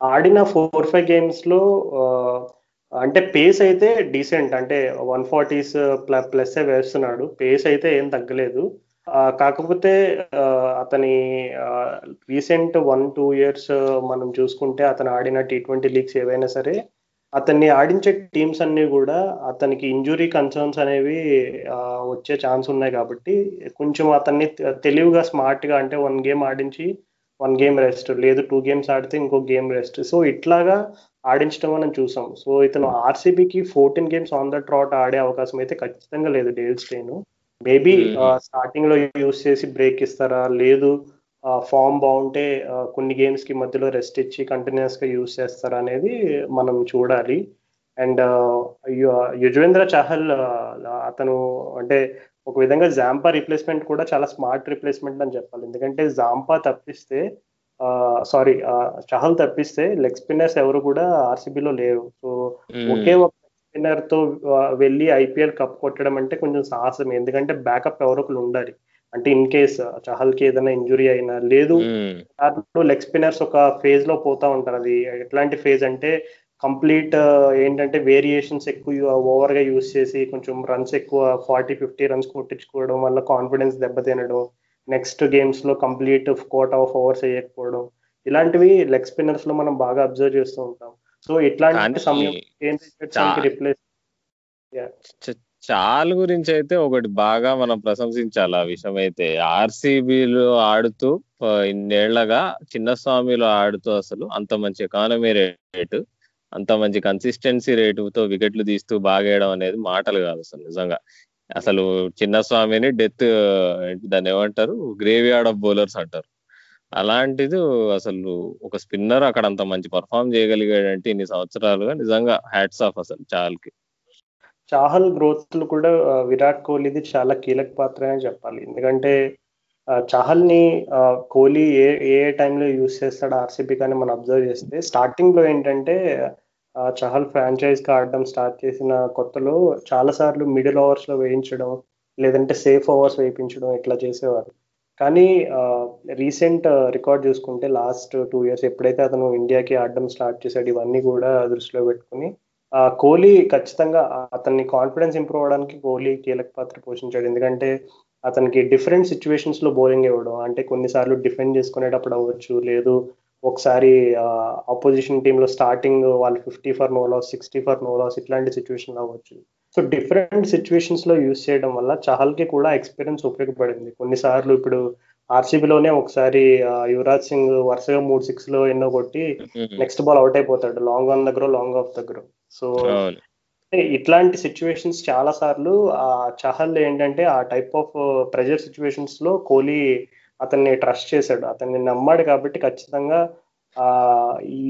ఆడిన ఫోర్ ఫైవ్ గేమ్స్లో అంటే పేస్ అయితే డీసెంట్. అంటే వన్ ఫార్టీస్ ప్లస్ వేస్తున్నాడు. పేస్ అయితే ఏం తగ్గలేదు. కాకపోతే అతని రీసెంట్ వన్ టూ ఇయర్స్ మనం చూసుకుంటే అతను ఆడిన టీ ట్వంటీ లీగ్స్ ఏవైనా సరే అతన్ని ఆడించే టీమ్స్ అన్ని కూడా అతనికి ఇంజురీ కన్సర్న్స్ అనేవి వచ్చే ఛాన్స్ ఉన్నాయి కాబట్టి కొంచెం అతన్ని తెలివిగా స్మార్ట్గా అంటే వన్ గేమ్ ఆడించి వన్ గేమ్ రెస్ట్ లేదు టూ గేమ్స్ ఆడితే ఇంకో గేమ్ రెస్ట్ సో ఇట్లాగా ఆడించడం మనం చూసాం. సో ఇతను ఆర్సీబీకి fourteen games on the trot ఆడే అవకాశం అయితే ఖచ్చితంగా లేదు డేల్ స్టేను మేబీ స్టార్టింగ్లో యూస్ చేసి బ్రేక్ ఇస్తారా? లేదు ఫామ్ బాగుంటే కొన్ని గేమ్స్కి మధ్యలో రెస్ట్ ఇచ్చి కంటిన్యూస్గా యూస్ చేస్తారా అనేది మనం చూడాలి. అండ్ యుజ్వేంద్ర చహల్ అతను అంటే ఒక విధంగా జాంపా రిప్లేస్మెంట్ కూడా చాలా స్మార్ట్ రిప్లేస్మెంట్ అని చెప్పాలి. ఎందుకంటే జాంపా తప్పిస్తే సారీ చహల్ తప్పిస్తే లెగ్ స్పిన్నర్స్ ఎవరు కూడా ఆర్సీబీలో లేరు. సో ఒకే ఒక స్పిన్నర్తో వెళ్ళి ఐపీఎల్ కప్ కొట్టడం అంటే కొంచెం సాహసం ఎందుకంటే బ్యాకప్ ఎవరొకరు ఉండాలి. అంటే ఇన్ కేస్ చహల్కి ఏదైనా ఇంజురీ అయినా లేదు లెగ్ స్పిన్నర్స్ ఒక ఫేజ్లో పోతా ఉంటారు. అది ఎట్లాంటి ఫేజ్ అంటే కంప్లీట్ ఏంటంటే వేరియేషన్స్ ఎక్కువ ఓవర్గా యూస్ చేసి కొంచెం రన్స్ ఎక్కువ ఫార్టీ ఫిఫ్టీ రన్స్ కొట్టించుకోవడం వల్ల కాన్ఫిడెన్స్ దెబ్బతినడం నెక్స్ట్ గేమ్స్లో కంప్లీట్ కోట్ ఆఫ్ ఓవర్స్ వేయకపోవడం ఇలాంటివి లెగ్ స్పిన్నర్స్లో మనం బాగా అబ్జర్వ్ చేస్తూ ఉంటాం. సో ఇట్లాంటి సమయం రిప్లేస్ చాల్ గురించి అయితే ఒకటి బాగా మనం ప్రశంసించాలి ఆ విషయం అయితే. ఆర్సీబీలో ఆడుతూ ఇన్నేళ్ళగా చిన్నస్వామిలో ఆడుతూ అసలు అంత మంచి ఎకానమీ రేటు అంత మంచి కన్సిస్టెన్సీ రేటుతో వికెట్లు తీస్తూ బాగేయడం అనేది మాటలు కాదు అసలు నిజంగా. అసలు చిన్నస్వామిని డెత్ దాన్ని ఏమంటారు? గ్రేవ్ యార్డ్ ఆఫ్ బౌలర్స్ అంటారు. అలాంటిది అసలు ఒక స్పిన్నర్ అక్కడ అంత మంచి పర్ఫామ్ చేయగలిగాడంటే ఇన్ని సంవత్సరాలుగా నిజంగా హ్యాట్స్ ఆఫ్ అసలు చాహల్కి. చాహల్ గ్రోత్లో కూడా విరాట్ కోహ్లీది చాలా కీలక పాత్ర అని చెప్పాలి. ఎందుకంటే చాహల్ని కోహ్లీ ఏ ఏ టైంలో యూస్ చేస్తాడో ఆర్సీబీ కానీ మనం అబ్జర్వ్ చేస్తే స్టార్టింగ్లో ఏంటంటే చహల్ ఫ్రాంచైజ్గా ఆడడం స్టార్ట్ చేసిన కొత్తలో చాలా సార్లు మిడిల్ ఓవర్స్లో వేయించడం లేదంటే సేఫ్ ఓవర్స్ వేయించడం ఇట్లా చేసేవారు. కానీ రీసెంట్ రికార్డ్ చూసుకుంటే లాస్ట్ టూ ఇయర్స్ ఎప్పుడైతే అతను ఇండియాకి ఆడడం స్టార్ట్ చేశాడు ఇవన్నీ కూడా దృష్టిలో పెట్టుకుని కోహ్లీ ఖచ్చితంగా అతన్ని కాన్ఫిడెన్స్ ఇంప్రూవ్ అవడానికి కోహ్లీ కీలక పాత్ర పోషించాడు. ఎందుకంటే అతనికి డిఫరెంట్ సిచ్యువేషన్స్లో బౌలింగ్ ఇవ్వడం అంటే కొన్నిసార్లు డిఫెండ్ చేసుకునేటప్పుడు అవ్వచ్చు లేదు ఒకసారి ఆపోజిషన్ టీంలో స్టార్టింగ్ వాళ్ళు fifty for no loss sixty for no loss ఇట్లాంటి సిచ్యువేషన్ అవ్వచ్చు. సో డిఫరెంట్ సిచ్యువేషన్స్లో యూస్ చేయడం వల్ల చహల్కి కూడా ఎక్స్పీరియన్స్ ఉపయోగపడింది. కొన్నిసార్లు ఇప్పుడు ఆర్సీబీలోనే ఒకసారి యువరాజ్ సింగ్ వరుసగా మూడు సిక్స్లో ఎన్నో కొట్టి నెక్స్ట్ బాల్ అవుట్ అయిపోతాడు లాంగ్ ఆన్ దగ్గర లాంగ్ ఆఫ్ దగ్గర. సో ఇట్లాంటి సిచ్యువేషన్స్ చాలా సార్లు ఆ చహల్ ఏంటంటే ఆ టైప్ ఆఫ్ ప్రెజర్ సిచ్యువేషన్స్లో కోహ్లీ అతన్ని ట్రస్ట్ చేశాడు. అతన్ని నమ్మాడు కాబట్టి ఖచ్చితంగా ఆ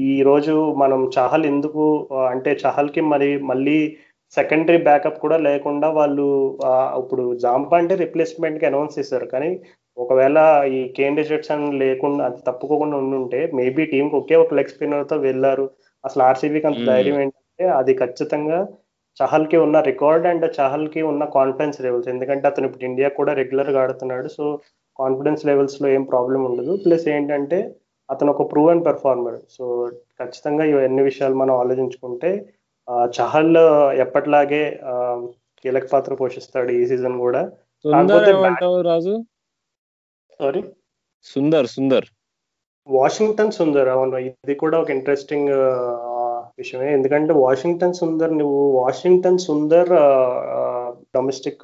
ఈ రోజు మనం చహల్ ఎందుకు అంటే చహల్కి మరి మళ్ళీ సెకండరీ బ్యాకప్ కూడా లేకుండా వాళ్ళు ఇప్పుడు జాంపా అంటే రిప్లేస్మెంట్కి అనౌన్స్ చేశారు. కానీ ఒకవేళ ఈ కేన్ రిజర్ట్సన్ లేకుండా అది తప్పుకోకుండా ఉండుంటే మేబీ టీంకి ఒకే ఒక లెగ్ స్పిన్నర్తో వెళ్ళారు. అసలు ఆర్సీబీకి అంత ధైర్యం ఏంటంటే అది ఖచ్చితంగా చహల్కి ఉన్న రికార్డ్ అండ్ చహల్కి ఉన్న కాన్ఫిడెన్స్ లెవెల్స్ ఎందుకంటే అతను ఇప్పుడు ఇండియా కూడా రెగ్యులర్గా ఆడుతున్నాడు. సో కాన్ఫిడెన్స్ లెవెల్స్లో ఏం ప్రాబ్లం ఉండదు. ప్లస్ ఏంటంటే అతను ఒక ప్రూవెన్ పెర్ఫార్మర్ సో ఖచ్చితంగా ఇవన్నీ విషయాలు మనం ఆలోచించుకుంటే చహల్ ఎప్పటిలాగే కీలక పాత్ర పోషిస్తాడు ఈ సీజన్ కూడా. రాజు? సారీ? సుందర్ సుందర్. వాషింగ్టన్ సుందర్ అవును. ఇది కూడా ఒక ఇంట్రెస్టింగ్ విషయమే. ఎందుకంటే వాషింగ్టన్ సుందర్ నువ్వు వాషింగ్టన్ సుందర్ డొమెస్టిక్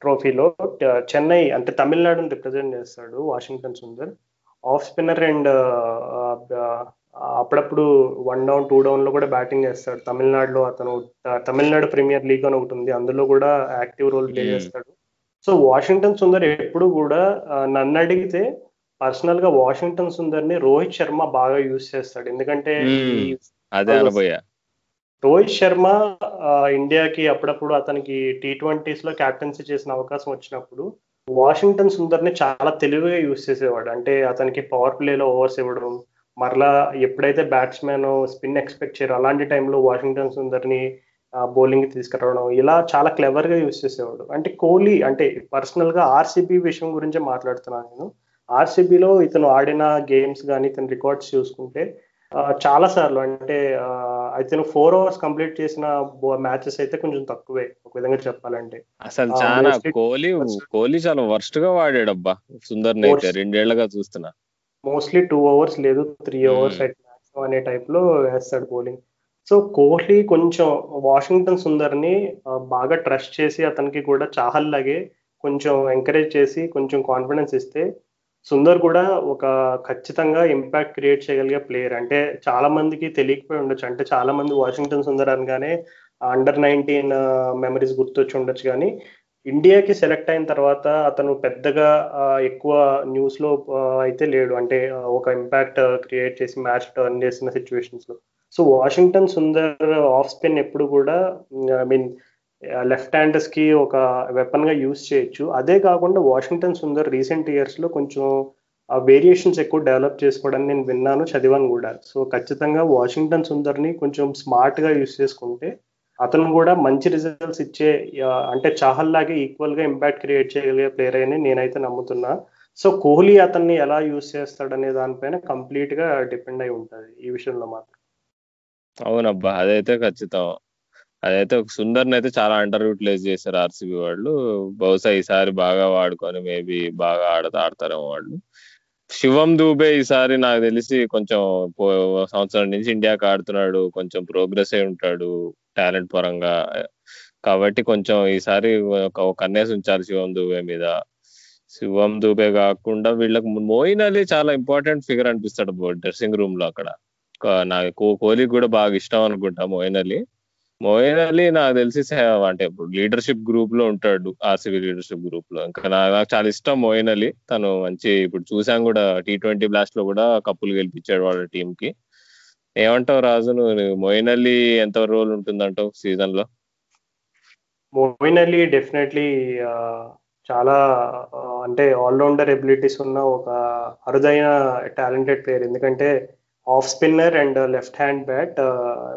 ట్రోఫీలో చెన్నై అంటే తమిళనాడుని రిప్రజెంట్ చేస్తాడు Washington Sundar. Off spinner and అప్పుడప్పుడు వన్ డౌన్ టూ డౌన్లో కూడా బ్యాటింగ్ చేస్తాడు. తమిళనాడులో అతను తమిళనాడు ప్రీమియర్ లీగ్ అని ఒకటి ఉంది. అందులో కూడా యాక్టివ్ రోల్ ప్లే చేస్తాడు. సో వాషింగ్టన్ సుందర్ ఎప్పుడు కూడా నన్ను అడిగితే పర్సనల్గా వాషింగ్టన్ సుందర్ని రోహిత్ శర్మ బాగా యూజ్ చేస్తాడు. ఎందుకంటే అదే అనబోయా. రోహిత్ శర్మ ఇండియాకి అప్పుడప్పుడు అతనికి టీ ట్వంటీస్లో క్యాప్టెన్సీ చేసిన అవకాశం వచ్చినప్పుడు వాషింగ్టన్ సుందర్ని చాలా తెలివిగా యూజ్ చేసేవాడు. అంటే అతనికి పవర్ ప్లేలో ఓవర్స్ ఇవ్వడం మరలా ఎప్పుడైతే బ్యాట్స్మెన్ స్పిన్ ఎక్స్పెక్ట్ చేయరు అలాంటి టైంలో వాషింగ్టన్ సుందర్ని బౌలింగ్ తీసుకురావడం ఇలా చాలా క్లెవర్గా యూజ్ చేసేవాడు. అంటే కోహ్లీ అంటే పర్సనల్గా ఆర్సీబీ విషయం గురించి మాట్లాడుతున్నాను నేను. ఆర్సీబీలో ఇతను ఆడిన గేమ్స్ కానీ ఇతని రికార్డ్స్ చూసుకుంటే చాలా సార్లు అంటే అయితే ఫోర్ అవర్స్ కంప్లీట్ చేసిన మ్యాచెస్ అయితే కొంచెం తక్కువే ఒక విధంగా చెప్పాలంటే. అసలు చాలా కోహ్లీ కోహ్లీ చాలా వర్స్ట్గా వాడాడబ్బా సుందర్ అయితే రెండేళ్ళుగా చూస్తున్నా. మోస్ట్లీ టూ అవర్స్ లేదు త్రీ అవర్స్ అనే టైప్లో వేస్తాడు బౌలింగ్ సో కోహ్లీ కొంచెం వాషింగ్టన్ సుందర్ని బాగా ట్రస్ట్ చేసి అతనికి కూడా చాహల్ లాగే కొంచెం ఎంకరేజ్ చేసి కొంచెం కాన్ఫిడెన్స్ ఇస్తే సుందర్ కూడా ఒక ఖచ్చితంగా ఇంపాక్ట్ క్రియేట్ చేయగలిగే ప్లేయర్ అంటే చాలా మందికి తెలియకపోయి ఉండొచ్చు. అంటే చాలా మంది వాషింగ్టన్ సుందర్ అనగానే అండర్ నైన్టీన్ మెమరీస్ గుర్తొచ్చి ఉండొచ్చు. కానీ ఇండియాకి సెలెక్ట్ అయిన తర్వాత అతను పెద్దగా ఎక్కువ న్యూస్లో అయితే లేడు. అంటే ఒక ఇంపాక్ట్ క్రియేట్ చేసి మ్యాచ్ టర్న్ చేసిన సిచ్యువేషన్స్లో so Washington Sundar off spin ఎప్పుడు కూడా ఐ మీన్ లెఫ్ట్ హ్యాండర్స్కి ఒక వెపన్గా యూజ్ చేయొచ్చు. అదే కాకుండా వాషింగ్టన్ సుందర్ రీసెంట్ ఇయర్స్లో కొంచెం ఆ వేరియేషన్స్ ఎక్కువ డెవలప్ చేసుకోవడానికి నేను విన్నాను చదివాను కూడా. సో ఖచ్చితంగా వాషింగ్టన్ సుందర్ని కొంచెం స్మార్ట్గా యూజ్ చేసుకుంటే అతను కూడా మంచి రిజల్ట్స్ ఇచ్చే అంటే చాహల్ లాగే ఈక్వల్గా ఇంపాక్ట్ క్రియేట్ చేయగలిగే ప్లేయర్ అని నేనైతే నమ్ముతున్నా. సో కోహ్లీ అతన్ని ఎలా యూజ్ చేస్తాడనే దానిపైన కంప్లీట్గా డిపెండ్ అయి ఉంటుంది ఈ విషయంలో మాత్రం. అవునబ్బా అదైతే ఖచ్చితం. అదైతే సుందర్ని అయితే చాలా అండర్ యూటిలైజ్ చేశారు ఆర్సీబీ వాళ్ళు. బహుశా ఈసారి బాగా వాడుకొని మేబీ బాగా ఆడతా ఆడతారేమో వాళ్ళు. శివం దూబే ఈసారి నాకు తెలిసి కొంచెం సంవత్సరం నుంచి ఇండియాకి ఆడుతున్నాడు కొంచెం ప్రోగ్రెస్ అయి ఉంటాడు. టాలెంట్ పరంగా కాబట్టి కొంచెం ఈసారి ఒక కన్నేసి ఉంచాలి శివం దూబే మీద. శివం దూబే కాకుండా వీళ్ళకి మోయిన్ అలీ చాలా ఇంపార్టెంట్ ఫిగర్ అనిపిస్తాడు డ్రెస్సింగ్ రూమ్లో అక్కడ నాకు కోహ్లీ కూడా బాగా ఇష్టం అనుకుంటా మోయిన్ అలీ. మోయిన్ అలీ నాకు తెలిసి అంటే ఇప్పుడు లీడర్షిప్ గ్రూప్లో ఉంటాడు ఆర్సీబీ లీడర్షిప్ గ్రూప్లో ఇంకా నాకు చాలా ఇష్టం మోయిన్ అలీ. తను మంచి ఇప్పుడు చూసాం కూడా టీ ట్వంటీ బ్లాస్ట్లో కూడా కప్పులు గెలిపించాడు వాళ్ళ టీం కి ఏమంటావు రాజు? నువ్వు మోయిన్ అలీ ఎంత రోల్ ఉంటుందంటావు సీజన్లో మోయిన్ అలీ డెఫినెట్లీ చాలా అంటే ఆల్రౌండర్ ఎబిలిటీస్ ఉన్న ఒక అరుదైన టాలెంటెడ్ ప్లేయర్. ఎందుకంటే off spinner and left hand bat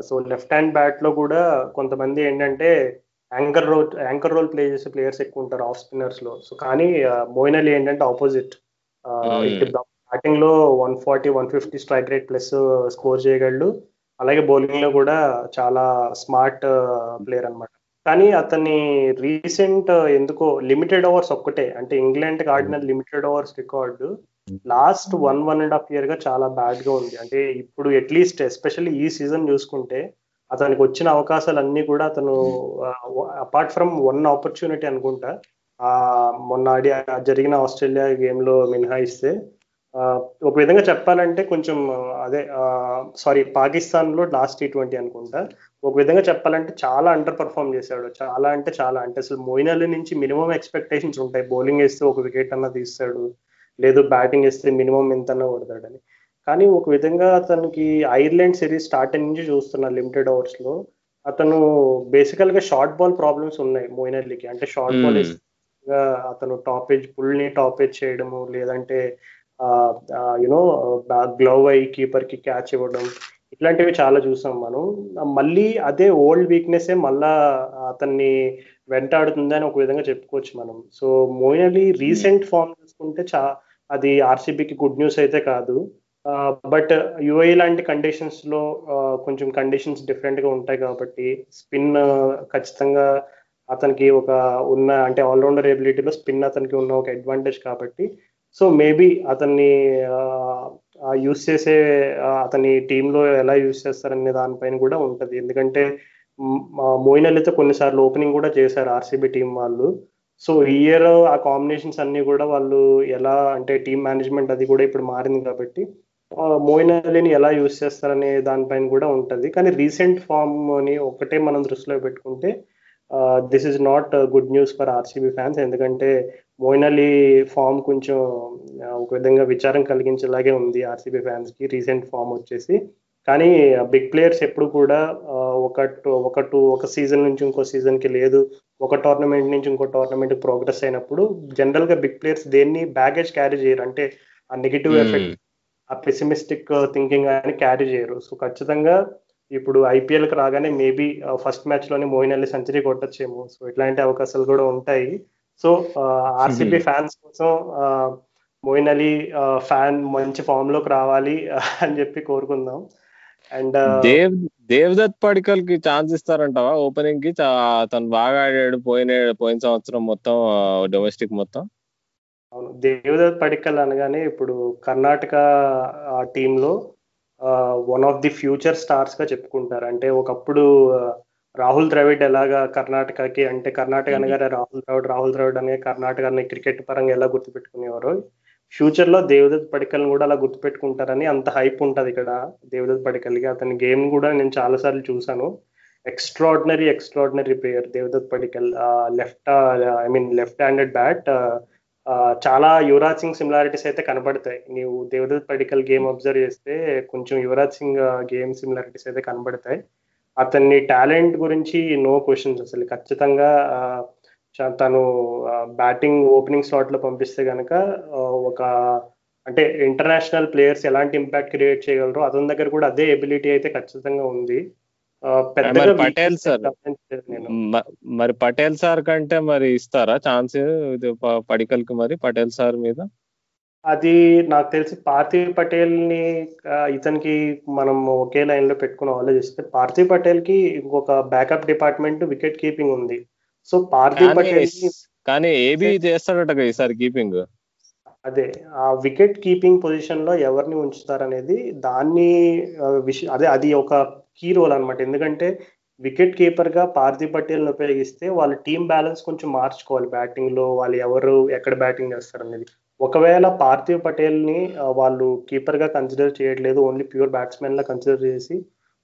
so left hand బ్యాట్లో కూడా కొంతమంది ఏంటంటే anchor role anchor role play చేసే ప్లేయర్స్ ఎక్కువ ఉంటారు ఆఫ్ స్పిన్నర్స్లో సో కానీ మోయిన్ అలీ ఏంటంటే ఆపోజిట్. బ్యాటింగ్లో one forty one fifty strike rate plus score చేయగలడు. అలాగే బౌలింగ్లో కూడా చాలా స్మార్ట్ ప్లేయర్ అనమాట కానీ అతన్ని రీసెంట్ uh, ఎందుకో లిమిటెడ్ ఓవర్స్ ఒక్కటే. అంటే ఇంగ్లాండ్కి ఆడిన limited overs record last one one and half ఇయర్గా చాలా బ్యాడ్గా ఉంది. అంటే ఇప్పుడు అట్లీస్ట్ ఎస్పెషల్లీ ఈ సీజన్ చూసుకుంటే అతనికి వచ్చిన అవకాశాలు అన్ని కూడా అతను అపార్ట్ ఫ్రమ్ వన్ ఆపర్చునిటీ అనుకుంటా ఆ మొన్న ఆడి జరిగిన ఆస్ట్రేలియా గేమ్లో మినహాయిస్తే ఒక విధంగా చెప్పాలంటే కొంచెం అదే సారీ పాకిస్తాన్లో లాస్ట్ టీ ట్వంటీ అనుకుంటా. ఒక విధంగా చెప్పాలంటే చాలా అండర్ పర్ఫామ్ చేశాడు. చాలా అంటే చాలా. అంటే అసలు మోయిన్ అలీ నుంచి మినిమం ఎక్స్పెక్టేషన్స్ ఉంటాయి. బౌలింగ్ వేస్తే ఒక వికెట్ అన్న తీస్తాడు. లేదు బ్యాటింగ్ వేస్తే మినిమం ఎంతన్నా కొడతాడని. కానీ ఒక విధంగా అతనికి ఐర్లాండ్ సిరీస్ స్టార్ట్ నుంచి చూస్తున్నా లిమిటెడ్ ఓవర్స్లో అతను బేసికల్గా షార్ట్ బాల్ ప్రాబ్లమ్స్ ఉన్నాయి మోయిన్ అలీకి అంటే షార్ట్ బాల్ అతను టాపేజ్ పుల్ని టాపేజ్ చేయడము లేదంటే యునో గ్లవ్ అయి కీపర్కి క్యాచ్ ఇవ్వడం ఇట్లాంటివి చాలా చూసాం మనం. మళ్ళీ అదే ఓల్డ్ వీక్నెస్ మళ్ళా అతన్ని వెంటాడుతుంది అని ఒక విధంగా చెప్పుకోవచ్చు మనం. So Moeen Ali recent form చూసుకుంటే చా అది ఆర్సీబీకి గుడ్ న్యూస్ అయితే కాదు. బట్ యుఐ లాంటి కండిషన్స్లో కొంచెం కండిషన్స్ డిఫరెంట్గా ఉంటాయి కాబట్టి స్పిన్ ఖచ్చితంగా అతనికి ఒక ఉన్న అంటే ఆల్రౌండర్ ఎబిలిటీలో స్పిన్ అతనికి ఉన్న ఒక అడ్వాంటేజ్ కాబట్టి సో మేబీ అతన్ని యూస్ చేసే అతని టీంలో ఎలా యూస్ చేస్తారనే దానిపైన కూడా ఉంటుంది. ఎందుకంటే మోయిన్ అలీతో కొన్నిసార్లు ఓపెనింగ్ కూడా చేశారు ఆర్సీబీ టీం వాళ్ళు. సో ఈ ఇయర్ ఆ కాంబినేషన్స్ అన్ని కూడా వాళ్ళు ఎలా అంటే టీం మేనేజ్మెంట్ అది కూడా ఇప్పుడు మారింది కాబట్టి మోయిన్ అలీని ఎలా యూస్ చేస్తారనే దానిపైన కూడా ఉంటుంది. కానీ రీసెంట్ ఫామ్ని ఒకటే మనం దృష్టిలో పెట్టుకుంటే this is not good news for RCB fans ఎందుకంటే మోయిన్ అలీ ఫామ్ కొంచెం ఒక విధంగా విచారం కలిగించేలాగే ఉంది ఆర్సీబీ ఫ్యాన్స్కి. రీసెంట్ ఫామ్ వచ్చేసి. కానీ బిగ్ ప్లేయర్స్ ఎప్పుడు కూడా ఒక ఒక టూ ఒక సీజన్ నుంచి ఇంకో సీజన్కి లేదు. ఒక టోర్నమెంట్ నుంచి ఇంకో టోర్నమెంట్ ప్రోగ్రెస్ అయినప్పుడు జనరల్గా బిగ్ ప్లేయర్స్ దేన్ని బ్యాగేజ్ క్యారీ చేయరు. అంటే ఆ నెగిటివ్ ఎఫెక్ట్ ఆ పెసిమిస్టిక్ థింకింగ్ అని క్యారీ చేయరు. సో ఖచ్చితంగా ఇప్పుడు ఐపీఎల్కి రాగానే మేబీ ఫస్ట్ మ్యాచ్లోనే మోయిన్ అలీ సెంచరీ కొట్టచ్చేమో. సో ఇట్లాంటి అవకాశాలు కూడా ఉంటాయి. సో ఆర్సీబీ ఫ్యాన్స్ కోసం మోయిన్ అలీ ఫ్యాన్ మంచి ఫామ్లోకి రావాలి అని చెప్పి కోరుకుందాం. అండ్ దేవ్ దేవదత్ పడికల్కి ఛాన్స్ ఇస్తారంటావా? ఓపెనింగ్కి తను బాగా ఆడాడు పోయిన పోయిన సంవత్సరం మొత్తం డొమెస్టిక్ మొత్తం? అవును. దేవదత్ పడికల్ అనగానే ఇప్పుడు కర్ణాటక టీంలో వన్ ఆఫ్ ది ఫ్యూచర్ స్టార్స్గా చెప్పుకుంటారు. అంటే ఒకప్పుడు రాహుల్ ద్రవిడ్ ఎలాగా కర్ణాటకకి అంటే కర్ణాటక అనగానే రాహుల్ ద్రవిడ్ రాహుల్ ద్రవిడ్ అనే కర్ణాటకని క్రికెట్ పరంగా ఎలా గుర్తుపెట్టుకునేవారు? ఫ్యూచర్లో దేవదత్ పడికల్ని కూడా అలా గుర్తుపెట్టుకుంటారని అంత హైప్ ఉంటుంది ఇక్కడ దేవదత్ పడికల్కి. అతని గేమ్ కూడా నేను చాలా సార్లు చూసాను extraordinary extraordinary player Devdutt Padikkal. Left I mean left handed bat చాలా యువరాజ్ సింగ్ సిమిలారిటీస్ అయితే కనబడతాయి. నీవు దేవదత్ పడికల్ గేమ్ అబ్జర్వ్ చేస్తే కొంచెం యువరాజ్ సింగ్ గేమ్ సిమిలారిటీస్ అయితే కనబడతాయి. అతన్ని టాలెంట్ గురించి నో క్వశ్చన్స్ అసలు. ఖచ్చితంగా తను బ్యాటింగ్ ఓపెనింగ్ స్లాట్లో పంపిస్తే కనుక ఒక అంటే ఇంటర్నేషనల్ ప్లేయర్స్ ఎలాంటి ఇంపాక్ట్ క్రియేట్ చేయగలరో అతని దగ్గర కూడా అదే ఎబిలిటీ అయితే ఖచ్చితంగా ఉంది. పటేల్ సార్ మరి పటేల్ సార్ కంటే మరి ఇస్తారా? ఛాన్స్ పడికల్కి మరి పటేల్ సార్ మీద? అది నాకు తెలిసి పార్థివ్ పటేల్ని ఇతనికి మనం ఒకే లైన్లో పెట్టుకుని ఆలోచిస్తే పార్థివ్ పటేల్కి ఇంకొక బ్యాకప్ డిపార్ట్మెంట్ వికెట్ కీపింగ్ ఉంది. సో పార్థివ్ పటేల్ కానీ ఏబి చేస్తాడట ఈసారి కీపింగ్. అదే ఆ వికెట్ కీపింగ్ పొజిషన్లో ఎవరిని ఉంచుతారనేది దాన్ని అదే అది ఒక కీ రోల్ అనమాట ఎందుకంటే వికెట్ కీపర్గా పార్థివ్ పటేల్ ఉపయోగిస్తే వాళ్ళ టీం బ్యాలెన్స్ కొంచెం మార్చుకోవాలి బ్యాటింగ్లో వాళ్ళు ఎవరు ఎక్కడ బ్యాటింగ్ చేస్తారు అనేది ఒకవేళ పార్థివ్ పటేల్ని వాళ్ళు కీపర్గా కన్సిడర్ చేయట్లేదు ఓన్లీ ప్యూర్ బ్యాట్స్మెన్ లా కన్సిడర్ చేసి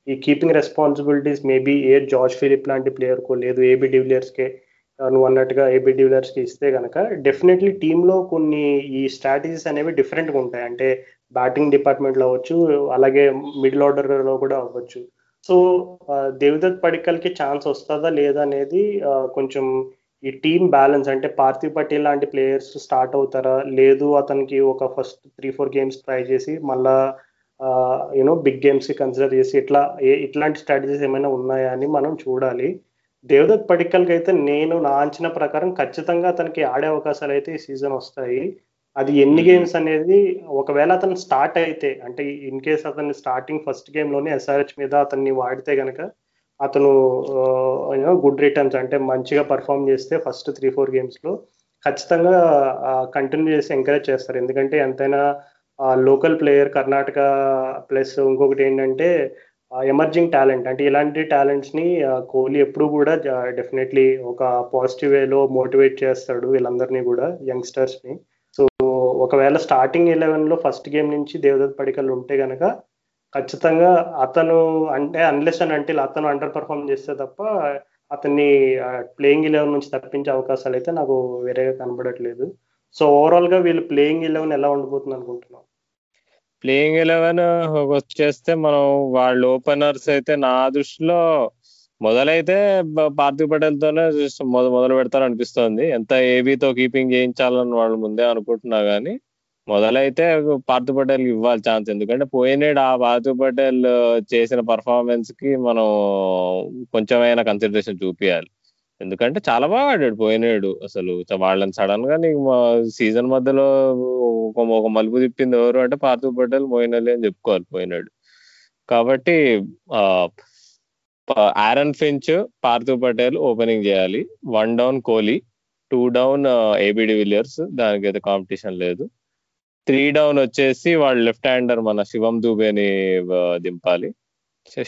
ఈ కీపింగ్ రెస్పాన్సిబిలిటీస్ మేబీ ఏ జార్జ్ ఫిలిప్ లాంటి ప్లేయర్కో లేదు ఏబి డివిలియర్స్కే నువ్వు అన్నట్టుగా ఏబి డివిలర్స్కి ఇస్తే కనుక డెఫినెట్లీ టీంలో కొన్ని ఈ స్ట్రాటజీస్ అనేవి డిఫరెంట్గా ఉంటాయి. అంటే బ్యాటింగ్ డిపార్ట్మెంట్లో అవ్వచ్చు అలాగే మిడిల్ ఆర్డర్లో కూడా అవ్వచ్చు. సో దేవిదత్ పడికల్కి ఛాన్స్ వస్తుందా లేదా అనేది కొంచెం ఈ టీమ్ బ్యాలెన్స్ అంటే పార్థివ్ పటేల్ లాంటి ప్లేయర్స్ స్టార్ట్ అవుతారా? లేదు అతనికి ఒక first three four games try చేసి మళ్ళా యూనో బిగ్ గేమ్స్ కన్సిడర్ చేసి ఇట్లా ఇట్లాంటి స్ట్రాటజీస్ ఏమైనా ఉన్నాయా అని మనం చూడాలి. దేవదత్ పడికల్కి అయితే నేను నా అంచనా ప్రకారం ఖచ్చితంగా అతనికి ఆడే అవకాశాలు అయితే ఈ సీజన్ వస్తాయి. అది ఎన్ని గేమ్స్ అనేది ఒకవేళ అతను స్టార్ట్ అయితే అంటే ఇన్ కేస్ అతన్ని స్టార్టింగ్ ఫస్ట్ గేమ్లోనే ఎస్ఆర్హెచ్ మీద అతన్ని వాడితే గనక అతను గుడ్ రిటర్న్స్ అంటే మంచిగా పర్ఫామ్ చేస్తే ఫస్ట్ త్రీ ఫోర్ గేమ్స్లో ఖచ్చితంగా కంటిన్యూ చేసి ఎంకరేజ్ చేస్తారు. ఎందుకంటే ఎంతైనా లోకల్ ప్లేయర్ కర్ణాటక ప్లస్ ఇంకొకటి ఏంటంటే ఎమర్జింగ్ టాలెంట్ అంటే ఇలాంటి టాలెంట్స్ని కోహ్లీ ఎప్పుడు కూడా డెఫినెట్లీ ఒక పాజిటివ్ వేలో మోటివేట్ చేస్తాడు వీళ్ళందరినీ కూడా యంగ్స్టర్స్ని సో ఒకవేళ స్టార్టింగ్ ఎలెవెన్లో ఫస్ట్ గేమ్ నుంచి దేవదత్ పడికల్ ఉంటే కనుక ఖచ్చితంగా అతను అంటే అన్లెస్ అని అంటే అతను అండర్ పర్ఫామ్ చేస్తే తప్ప అతన్ని ప్లేయింగ్ ఎలెవెన్ నుంచి తప్పించే అవకాశాలు అయితే నాకు వేరేగా కనబడట్లేదు. సో ఓవరాల్గా వీళ్ళు ప్లేయింగ్ ఎలెవెన్ ఎలా ఉండబోతుంది అనుకుంటున్నాం ప్లేయింగ్ ఎలెవెన్ uh, వచ్చేస్తే మనం వాళ్ళ ఓపెనర్స్ అయితే నా దృష్టిలో మొదలైతే పార్థివ్ పటేల్ తోనే మొదలు పెడతారు అనిపిస్తుంది ఎంత ఏబీతో కీపింగ్ చేయించాలని వాళ్ళు ముందే అనుకుంటున్నా గానీ మొదలైతే పార్థు పటేల్ ఇవ్వాలి ఛాన్స్ ఎందుకంటే పోయినాడు ఆ పార్థు పటేల్ చేసిన పర్ఫార్మెన్స్కి మనం కొంచెమైనా కన్సిడరేషన్ చూపించాలి ఎందుకంటే చాలా బాగా ఆడాడు పోయినాడు అసలు. వాళ్ళని సడన్గా నీకు సీజన్ మధ్యలో ఒక మలుపు తిప్పింది ఎవరు అంటే పార్థు పటేల్ మోయిన్ అని చెప్పుకోవాలి పోయినాడు. కాబట్టి Aaron Finch Parthiv Patel opening చేయాలి. One down Kohli two down AB de Villiers. దానికైతే కాంపిటీషన్ లేదు. త్రీ డౌన్ వచ్చేసి వాళ్ళు లెఫ్ట్ హ్యాండర్ మన శివం దూబేని దింపాలి.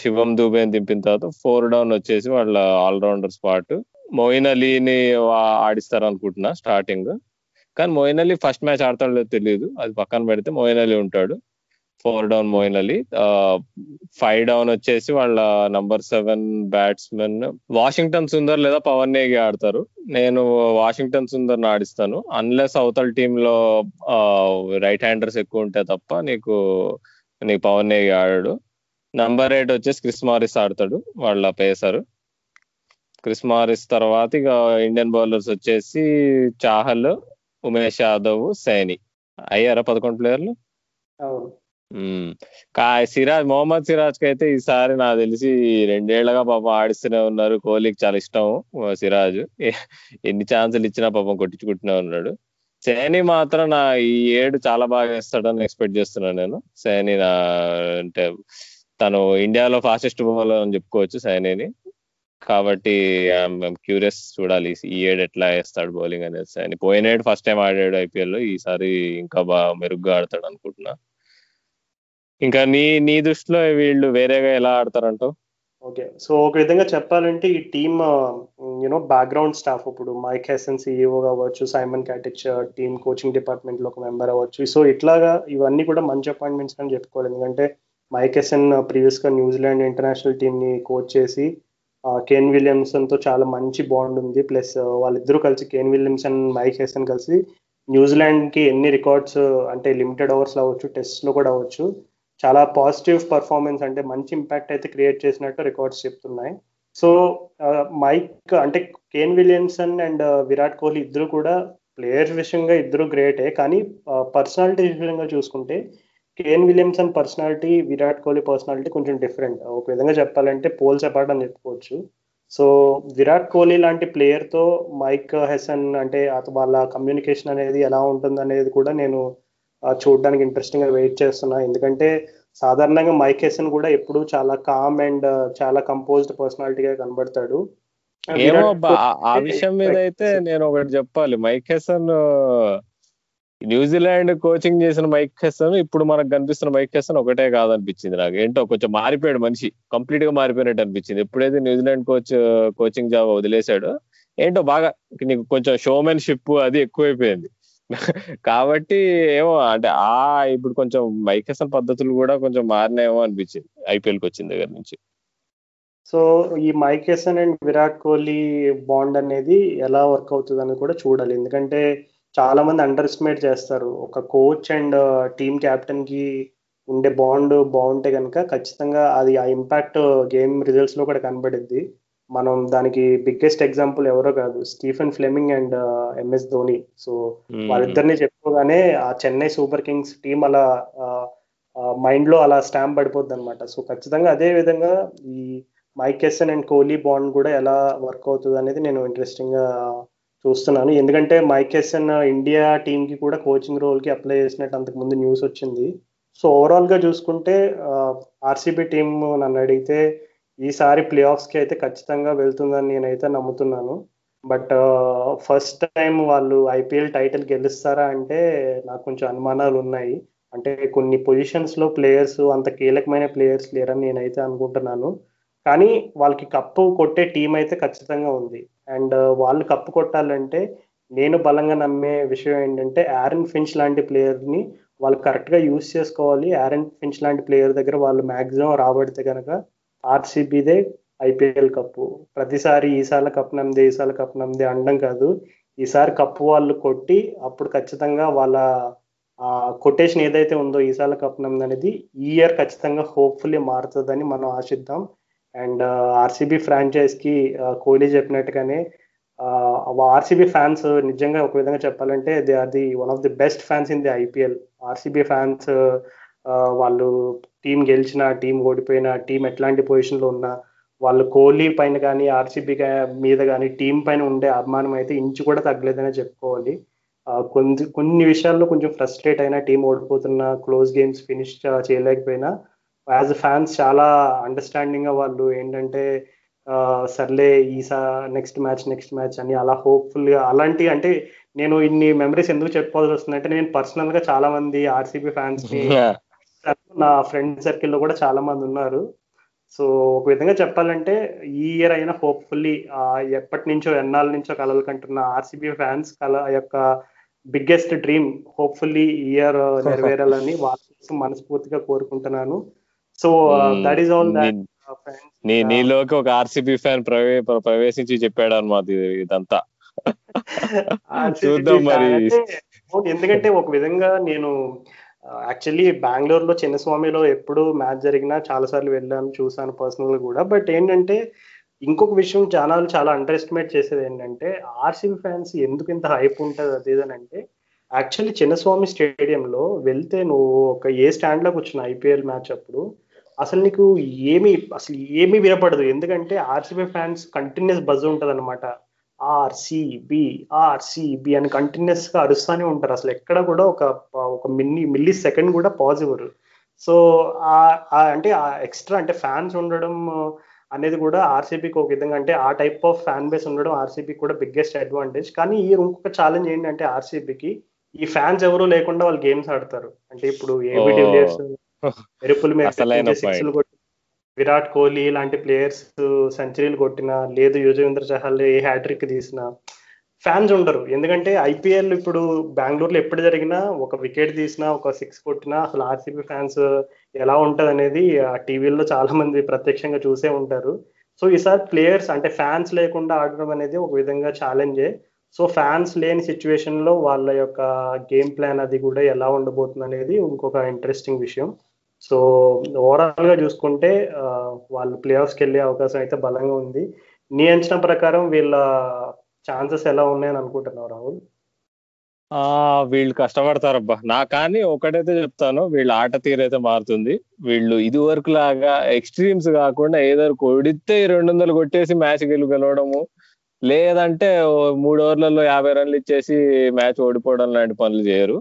శివం దూబేని దింపిన తర్వాత ఫోర్ డౌన్ వచ్చేసి వాళ్ళ ఆల్రౌండర్ స్పాట్. మోయిన్ అలీని ఆడిస్తారు అనుకుంటున్నా స్టార్టింగ్. కానీ మోయిన్ అలీ ఫస్ట్ మ్యాచ్ ఆడతాడో తెలియదు అది పక్కన పెడితే మోయిన్ అలీ ఉంటాడు. Four down Moeen Ali five down వచ్చేసి వాళ్ళ number seven batsmen Washington Sundar లేదా పవన్ నేగి ఆడతారు. నేను వాషింగ్టన్ సుందర్ ఆడిస్తాను. అన్లెస్ అవతల టీమ్లో రైట్ హ్యాండర్స్ ఎక్కువ ఉంటే తప్ప నీకు నీకు పవన్ నేగి ఆడాడు. నంబర్ ఎయిట్ వచ్చేసి క్రిస్ మారిస్ ఆడతాడు వాళ్ళ పేసరు క్రిస్ మారిస్ తర్వాత ఇక ఇండియన్ బౌలర్స్ వచ్చేసి చాహల్ ఉమేష్ యాదవ్ సైని. అయ్యారా పదకొండు ప్లేయర్లు సిరాజ్ మొహమ్మద్ సిరాజ్కి అయితే ఈసారి నాకు తెలిసి రెండేళ్ళగా పాపం ఆడిస్తూనే ఉన్నారు. కోహ్లీకి చాలా ఇష్టం సిరాజ్. ఎన్ని ఛాన్సులు ఇచ్చినా పాపం కొట్టించుకుంటూనే ఉన్నాడు. సేని మాత్రం నా ఈ ఏడు చాలా బాగా వేస్తాడని ఎక్స్పెక్ట్ చేస్తున్నాను నేను. సేని నా అంటే తను ఇండియాలో ఫాస్టెస్ట్ బౌలర్ అని చెప్పుకోవచ్చు సైనిని కాబట్టి క్యూరియస్ చూడాలి ఈ ఏడు ఎట్లా వేస్తాడు బౌలింగ్ అనేది సైని పోయిన ఏడు ఫస్ట్ టైం ఆడాడు ఐపీఎల్లో ఈసారి ఇంకా బాగా మెరుగ్గా ఆడతాడు అనుకుంటున్నా. ఇంకా నీ నీ దృష్టిలో వీళ్ళు వేరేగా ఎలా ఆడతారంటావు ఓకే. సో ఒక విధంగా చెప్పాలంటే ఈ team you know background staff ఇప్పుడు మైక్ హెసన్ సిఇఓ కావచ్చు సైమన్ క్యాటిచ్ టీమ్ కోచింగ్ డిపార్ట్మెంట్లో ఒక మెంబర్ అవ్వచ్చు. సో ఇట్లాగా ఇవన్నీ కూడా మంచి అపాయింట్మెంట్స్ అని చెప్పుకోవాలి. ఎందుకంటే మైక్ హెసన్ ప్రీవియస్గా న్యూజిలాండ్ ఇంటర్నేషనల్ టీమ్ని కోచ్ చేసి కేన్ విలియమ్సన్తో చాలా మంచి బాండ్ ఉంది. ప్లస్ వాళ్ళిద్దరూ కలిసి కేన్ విలియమ్సన్ మైక్ హెసన్ కలిసి న్యూజిలాండ్కి ఎన్ని రికార్డ్స్ అంటే లిమిటెడ్ ఓవర్స్ అవ్వచ్చు టెస్ట్లో కూడా అవ్వచ్చు. చాలా పాజిటివ్ పర్ఫార్మెన్స్ అంటే మంచి ఇంపాక్ట్ అయితే క్రియేట్ చేసినట్టు రికార్డ్స్ చెప్తున్నాయి. సో మైక్ అంటే Kane Williamson and Virat Kohli ఇద్దరు కూడా ప్లేయర్ విషయంగా ఇద్దరు గ్రేటే కానీ పర్సనాలిటీ విషయంగా చూసుకుంటే Kane Williamson personality Virat Kohli personality కొంచెం డిఫరెంట్ ఒక విధంగా చెప్పాలంటే పోల్స్ అపార్ట్ అని చెప్పుకోవచ్చు. సో విరాట్ కోహ్లీ లాంటి ప్లేయర్తో మైక్ హెసన్ అంటే వాళ్ళ కమ్యూనికేషన్ అనేది ఎలా ఉంటుంది అనేది కూడా నేను చూడడానికి ఇంట్రెస్టింగ్గా వెయిట్ చేస్తున్నా. ఎందుకంటే సాధారణంగా మైక్ హెసన్ కూడా ఎప్పుడు చాలా కామ్ అండ్ చాలా కంపోజ్డ్ పర్సనాలిటీగా కనబడతాడు. ఏమో ఆ విషయం మీద అయితే నేను ఒకటి చెప్పాలి. Mike Hesson New Zealand coaching చేసిన మైక్ హెసన్ ఇప్పుడు మనకు కనిపిస్తున్న మైక్ హెసన్ ఒకటే కాదనిపించింది నాకు. ఏంటో కొంచెం మారిపోయాడు మనిషి. కంప్లీట్గా మారిపోయినట్టు అనిపించింది. ఎప్పుడైతే న్యూజిలాండ్ కోచ్ కోచింగ్ జాబ్ వదిలేశాడు ఏంటో బాగా నీకు కొంచెం షోమెన్షిప్ అది ఎక్కువైపోయింది. కాబట్టి ఏమో అంటే ఆ ఇప్పుడు కొంచెం మైకేసన్ పద్ధతులు కూడా కొంచెం మారినాయేమో అనిపించింది ఐపీఎల్కి వచ్చిన దగ్గర నుంచి. సో ఈ Mike Hesson and Virat Kohli bond అనేది ఎలా వర్క్ అవుతుంది అని కూడా చూడాలి. ఎందుకంటే చాలా మంది అండర్ ఎస్టిమేట్ చేస్తారు. ఒక కోచ్ అండ్ టీమ్ కెప్టెన్కి ఉండే బాండ్ బాగుంటే కనుక ఖచ్చితంగా అది ఆ ఇంపాక్ట్ గేమ్ రిజల్ట్స్లో కూడా కనబడింది మనం దానికి బిగ్గెస్ట్ ఎగ్జాంపుల్ ఎవరో కాదు Stephen Fleming and MS Dhoni so వాళ్ళిద్దరిని చెప్పుకోగానే ఆ చెన్నై సూపర్ కింగ్స్ టీం అలా మైండ్లో అలా స్టాంప్ పడిపోద్ది అనమాట సో ఖచ్చితంగా అదే విధంగా ఈ మైకెసన్ అండ్ కోహ్లీ బాండ్ కూడా ఎలా వర్క్ అవుతుంది అనేది నేను ఇంట్రెస్టింగ్గా చూస్తున్నాను. ఎందుకంటే మైకెసన్ ఇండియా టీమ్కి కూడా కోచింగ్ రోల్కి అప్లై చేసినట్టు అంతకు ముందు న్యూస్ వచ్చింది. సో ఓవరాల్గా చూసుకుంటే ఆర్సీబీ టీమ్ నన్ను అడిగితే ఈసారి ప్లే ఆఫ్స్కి అయితే ఖచ్చితంగా వెళ్తుందని నేనైతే నమ్ముతున్నాను. బట్ ఫస్ట్ టైం వాళ్ళు ఐపీఎల్ టైటిల్ గెలుస్తారా అంటే నాకు కొంచెం అనుమానాలు ఉన్నాయి. అంటే కొన్ని పొజిషన్స్లో ప్లేయర్స్ అంత కీలకమైన ప్లేయర్స్ లేరని నేనైతే అనుకుంటున్నాను. కానీ వాళ్ళకి కప్పు కొట్టే టీం అయితే ఖచ్చితంగా ఉంది. అండ్ uh, వాళ్ళు కప్పు కొట్టాలంటే నేను బలంగా నమ్మే విషయం ఏంటంటే యారన్ ఫించ్ లాంటి ప్లేయర్ని వాళ్ళు కరెక్ట్గా యూస్ చేసుకోవాలి. యారన్ ఫించ్ లాంటి ప్లేయర్ దగ్గర వాళ్ళు మ్యాక్సిమం రాబడితే కనుక ఆర్సీబీదే ఐపీఎల్ కప్పు. ప్రతిసారి ఈసార్ల కప్ నమ్మదే ఈసారి కప్ నమ్మదే అనడం కాదు. ఈసారి కప్పు వాళ్ళు కొట్టి అప్పుడు ఖచ్చితంగా వాళ్ళ కొటేషన్ ఏదైతే ఉందో ఈసారి కప్ అనేది ఈ ఇయర్ ఖచ్చితంగా హోప్ఫుల్లీ మారుతుందని మనం ఆశిద్దాం. అండ్ ఆర్సీబీ ఫ్రాంచైజ్కి కోహ్లీ చెప్పినట్టుగానే ఆర్సీబీ ఫ్యాన్స్ నిజంగా ఒక విధంగా చెప్పాలంటే they are the one of the best fans in the IPL. RCB fans వాళ్ళు టీం గెలిచిన టీం ఓడిపోయిన టీం ఎట్లాంటి పొజిషన్లో ఉన్నా వాళ్ళు కోహ్లీ పైన కానీ ఆర్సీబీ మీద కానీ టీం పైన ఉండే అభిమానం అయితే ఇంచు కూడా తగ్గలేదనే చెప్పుకోవాలి. కొన్ని కొన్ని విషయాల్లో కొంచెం ఫ్రస్ట్రేట్ అయినా టీం ఓడిపోతున్న క్లోజ్ గేమ్స్ ఫినిష్ చేయలేకపోయినా యాజ్ ఫ్యాన్స్ చాలా అండర్స్టాండింగ్గా వాళ్ళు ఏంటంటే సర్లే ఈసా నెక్స్ట్ మ్యాచ్ నెక్స్ట్ మ్యాచ్ అని అలా హోప్ఫుల్గా అలాంటి అంటే నేను ఇన్ని మెమరీస్ ఎందుకు చెప్పుకోవాల్సి వస్తుందంటే నేను పర్సనల్గా చాలా మంది ఆర్సీబీ ఫ్యాన్స్ ని ఫ్రెండ్ సర్కిల్లో కూడా చాలా మంది ఉన్నారు. సో ఒక విధంగా చెప్పాలంటే ఈ ఇయర్ అయినా హోప్ఫుల్లీ ఎప్పటి నుంచో ఎన్నాళ్ళ నుంచో కలలు కంటున్న ఆర్సీబీ ఫ్యాన్స్ కల యొక్క బిగ్గెస్ట్ డ్రీమ్ హోప్ఫుల్లీ ఇయర్ నెరవేరాలని వాళ్ళ కోసం మనస్ఫూర్తిగా కోరుకుంటున్నాను. So that is all that నీ నీలోకి ఒక ఆర్సీబీ ఫ్యాన్ ప్రవే ప్రవేశించి చెప్పాడు అనమాట ఇదంతా. చూద్దాం మరి. ఎందుకంటే ఒక విధంగా నేను యాక్చువల్లీ బెంగళూరులో చిన్నస్వామిలో ఎప్పుడు మ్యాచ్ జరిగినా చాలా సార్లు వెళ్ళాను చూసాను పర్సనల్ కూడా. బట్ ఏంటంటే ఇంకొక విషయం జనాలు చాలా అండర్ ఎస్టిమేట్ చేసేది ఏంటంటే ఆర్సీబీ ఫ్యాన్స్ ఎందుకు ఇంత హైప్ ఉంటుంది అది అంటే యాక్చువల్లీ చిన్నస్వామి స్టేడియంలో వెళ్తే నువ్వు ఒక ఏ స్టాండ్లోకి వచ్చిన ఐపీఎల్ మ్యాచ్ అప్పుడు అసలు నీకు ఏమి అసలు ఏమీ వినపడదు. ఎందుకంటే ఆర్సీబీ ఫ్యాన్స్ కంటిన్యూస్ బజ్ ఉంటుంది అనమాట ఆర్సీబీ ఆర్సీబీ అని కంటిన్యూస్గా అరుస్తూనే ఉంటారు. అసలు ఎక్కడ కూడా ఒక ఒక మిల్లీ మిల్లీ సెకండ్ కూడా పాజిబుల్ సో అంటే ఆ ఎక్స్ట్రా అంటే ఫ్యాన్స్ ఉండడం అనేది కూడా ఆర్సీబీకి ఒక విధంగా అంటే ఆ టైప్ ఆఫ్ ఫ్యాన్ బేస్ ఉండడం ఆర్సీబీ కూడా బిగ్గెస్ట్ అడ్వాంటేజ్ కానీ ఈ ఇంకొక ఛాలెంజ్ ఏంటంటే ఆర్సీబీకి ఈ ఫ్యాన్స్ ఎవరు లేకుండా వాళ్ళు గేమ్స్ ఆడతారు. అంటే ఇప్పుడు ఏబీ డివిలియర్స్ ఎరుపుల మీద విరాట్ కోహ్లీ లాంటి ప్లేయర్స్ సెంచరీలు కొట్టినా లేదు యుజవేంద్ర చహల్ ఏ హ్యాట్రిక్ తీసిన ఫ్యాన్స్ ఉండరు. ఎందుకంటే ఐపీఎల్ ఇప్పుడు బెంగళూరులో ఎప్పుడు జరిగినా ఒక వికెట్ తీసినా ఒక సిక్స్ కొట్టినా అసలు ఆర్సీబీ ఫ్యాన్స్ ఎలా ఉంటుంది అనేది ఆ టీవీల్లో చాలా మంది ప్రత్యక్షంగా చూసే ఉంటారు. సో ఈసారి ప్లేయర్స్ అంటే ఫ్యాన్స్ లేకుండా ఆడడం అనేది ఒక విధంగా ఛాలెంజే సో ఫ్యాన్స్ లేని సిచ్యువేషన్లో వాళ్ళ యొక్క గేమ్ ప్లాన్ అది కూడా ఎలా ఉండబోతుంది అనేది ఇంకొక ఇంట్రెస్టింగ్ విషయం. సో ఓవరాల్గా చూసుకుంటే వాళ్ళు ప్లే ఆఫ్స్కి వెళ్ళే అవకాశం అయితే బలంగా ఉంది. నీ అంచనా ప్రకారం వీళ్ళ ఛాన్సెస్ ఎలా ఉన్నాయని అనుకుంటున్నావు రాహుల్? ఆ వీళ్ళు కష్టపడతారబ్బా. నా కానీ ఒకటైతే చెప్తాను వీళ్ళ ఆట తీరైతే మారుతుంది. వీళ్ళు ఇది వరకు లాగా ఎక్స్ట్రీమ్స్ కాకుండా ఏదో కొడితే రెండు వందలు కొట్టేసి మ్యాచ్ గెలవడము లేదంటే మూడు ఓవర్లలో యాభై రన్లు ఇచ్చేసి మ్యాచ్ ఓడిపోవడం లాంటి పనులు చేయరు.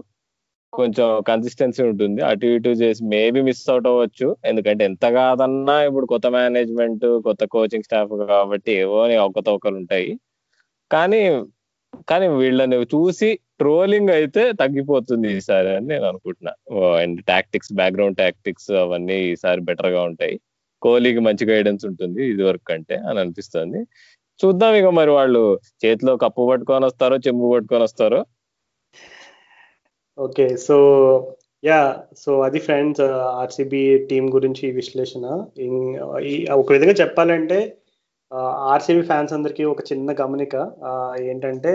కొంచెం కన్సిస్టెన్సీ ఉంటుంది. అటు ఇటు చేసి మేబీ మిస్ అవుట్ అవ్వచ్చు. ఎందుకంటే ఎంత కాదన్నా ఇప్పుడు కొత్త మేనేజ్మెంట్ కొత్త కోచింగ్ స్టాఫ్ కాబట్టి ఏవో ఒక్కతొక్కలు ఉంటాయి. కానీ కానీ వీళ్ళని చూసి ట్రోలింగ్ అయితే తగ్గిపోతుంది ఈసారి అని నేను అనుకుంటున్నా. అండ్ టాక్టిక్స్ బ్యాక్గ్రౌండ్ టాక్టిక్స్ అవన్నీ ఈసారి బెటర్గా ఉంటాయి. కోహ్లీకి మంచి గైడెన్స్ ఉంటుంది ఇది వరకు కంటే అని అనిపిస్తుంది. చూద్దాం ఇక మరి వాళ్ళు చేతిలో కప్పు పట్టుకొని వస్తారో చెంబు పట్టుకొని వస్తారో. ఓకే సో యా సో అది ఫ్రెండ్స్ ఆర్సీబీ టీం గురించి విశ్లేషణ. Uh, ఒక విధంగా చెప్పాలంటే uh, ఆర్సీబీ ఫ్యాన్స్ అందరికీ ఒక చిన్న గమనిక uh, ఏంటంటే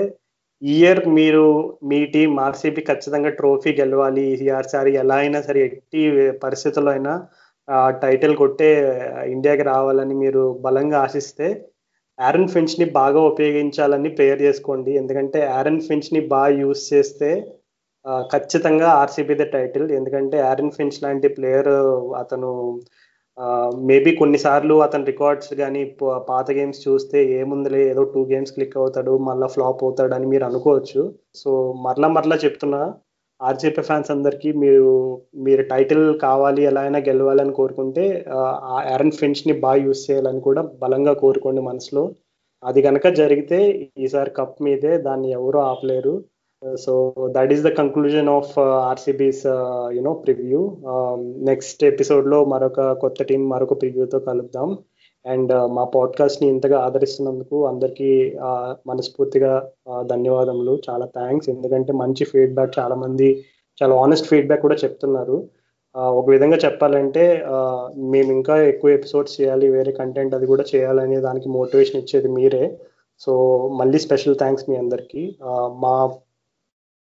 ఇయర్ మీరు మీ టీం ఆర్సీబీ ఖచ్చితంగా ట్రోఫీ గెలవాలి. ఈసారి ఎలా అయినా సరే ఎట్టి పరిస్థితుల్లో అయినా టైటిల్ కొట్టే ఇండియాకి రావాలని మీరు బలంగా ఆశిస్తే ఆరన్ ఫించ్ని బాగా ఉపయోగించాలని ప్రేయర్ చేసుకోండి. ఎందుకంటే ఆరన్ ఫించ్ని బాగా యూస్ చేస్తే ఖచ్చితంగా ఆర్సీబీ ద టైటిల్ ఎందుకంటే ఆరన్ ఫించ్ లాంటి ప్లేయర్ అతను మేబీ కొన్నిసార్లు అతని రికార్డ్స్ కానీ పాత గేమ్స్ చూస్తే ఏముందిలే ఏదో టూ గేమ్స్ క్లిక్ అవుతాడు మళ్ళీ ఫ్లాప్ అవుతాడు అని మీరు అనుకోవచ్చు. సో మరలా మరలా చెప్తున్నా ఆర్జేపీ ఫ్యాన్స్ అందరికీ మీరు మీరు టైటిల్ కావాలి ఎలా అయినా గెలవాలని కోరుకుంటే ఆ ఫించ్ ఫిన్స్ని బాగా యూస్ చేయాలని కూడా బలంగా కోరుకోండి మనసులో. అది కనుక జరిగితే ఈసారి కప్ మీదే దాన్ని ఎవరూ ఆపలేరు. So that is the conclusion of RCB's you know preview next ఎపిసోడ్లో మరొక కొత్త టీం మరొక ప్రివ్యూతో కలుద్దాం. అండ్ uh, మా పాడ్కాస్ట్ని ఇంతగా ఆదరిస్తున్నందుకు అందరికీ మనస్ఫూర్తిగా ధన్యవాదములు. చాలా థ్యాంక్స్ ఎందుకంటే మంచి ఫీడ్బ్యాక్ చాలా మంది చాలా ఆనెస్ట్ ఫీడ్బ్యాక్ కూడా చెప్తున్నారు. ఒక విధంగా చెప్పాలంటే మేము ఇంకా ఎక్కువ ఎపిసోడ్స్ చేయాలి వేరే కంటెంట్ అది కూడా చేయాలనే దానికి మోటివేషన్ ఇచ్చేది మీరే. సో మళ్ళీ స్పెషల్ థ్యాంక్స్ మీ అందరికీ. మా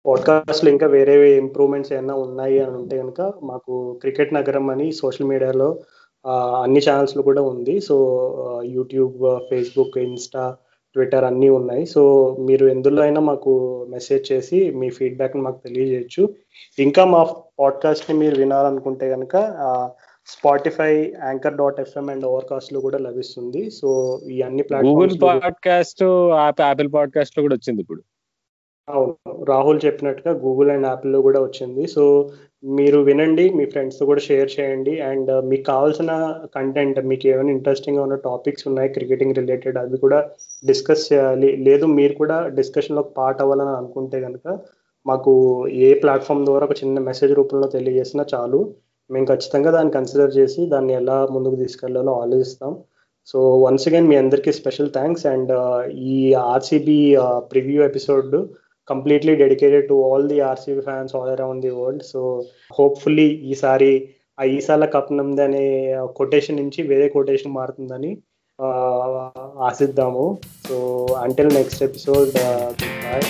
పాడ్కాస్ట్లో ఇంకా వేరే ఇంప్రూవ్మెంట్స్ ఏమైనా ఉన్నాయి అని ఉంటే కనుక మాకు క్రికెట్ నగరం అని సోషల్ మీడియాలో అన్ని ఛానల్స్లో కూడా ఉంది. So YouTube Facebook Insta Twitter అన్నీ ఉన్నాయి. సో మీరు ఎందులో అయినా మాకు మెసేజ్ చేసి మీ ఫీడ్బ్యాక్ని మాకు తెలియజేయచ్చు. ఇంకా మా పాడ్కాస్ట్ని మీరు వినాలనుకుంటే కనుక Spotify anchor dot FM and over కాస్ట్లో కూడా లభిస్తుంది. సో ఈ అన్ని గూగుల్ పాడ్కాస్ట్ యాపిల్ పాడ్కాస్ట్లో కూడా వచ్చింది ఇప్పుడు. అవును. రాహుల్ చెప్పినట్టుగా గూగుల్ అండ్ యాప్లో కూడా వచ్చింది. సో మీరు వినండి మీ ఫ్రెండ్స్తో కూడా షేర్ చేయండి. అండ్ uh, మీకు కావాల్సిన కంటెంట్ మీకు ఏమైనా ఇంట్రెస్టింగ్గా ఉన్న టాపిక్స్ ఉన్నాయి క్రికెటింగ్ రిలేటెడ్ అవి కూడా డిస్కస్ చేయాలి. లేదు మీరు కూడా డిస్కషన్లో పార్ట్ అవ్వాలని అనుకుంటే కనుక మాకు ఏ ప్లాట్ఫామ్ ద్వారా ఒక చిన్న మెసేజ్ రూపంలో తెలియజేసినా చాలు. మేము ఖచ్చితంగా దాన్ని కన్సిడర్ చేసి దాన్ని ఎలా ముందుకు తీసుకెళ్ళాలో ఆలోచిస్తాం. సో వన్స్ అగైన్ మీ అందరికీ స్పెషల్ థ్యాంక్స్ అండ్ uh, ఈ RCB preview episode completely dedicated to all the RCB fans all around the world so hopefully ఈసారి ఆ ఈసాల కప్ నమ్ది అనే కొటేషన్ నుంచి వేరే కొటేషన్ మారుతుందని ఆశిద్దాము. So until next episode bye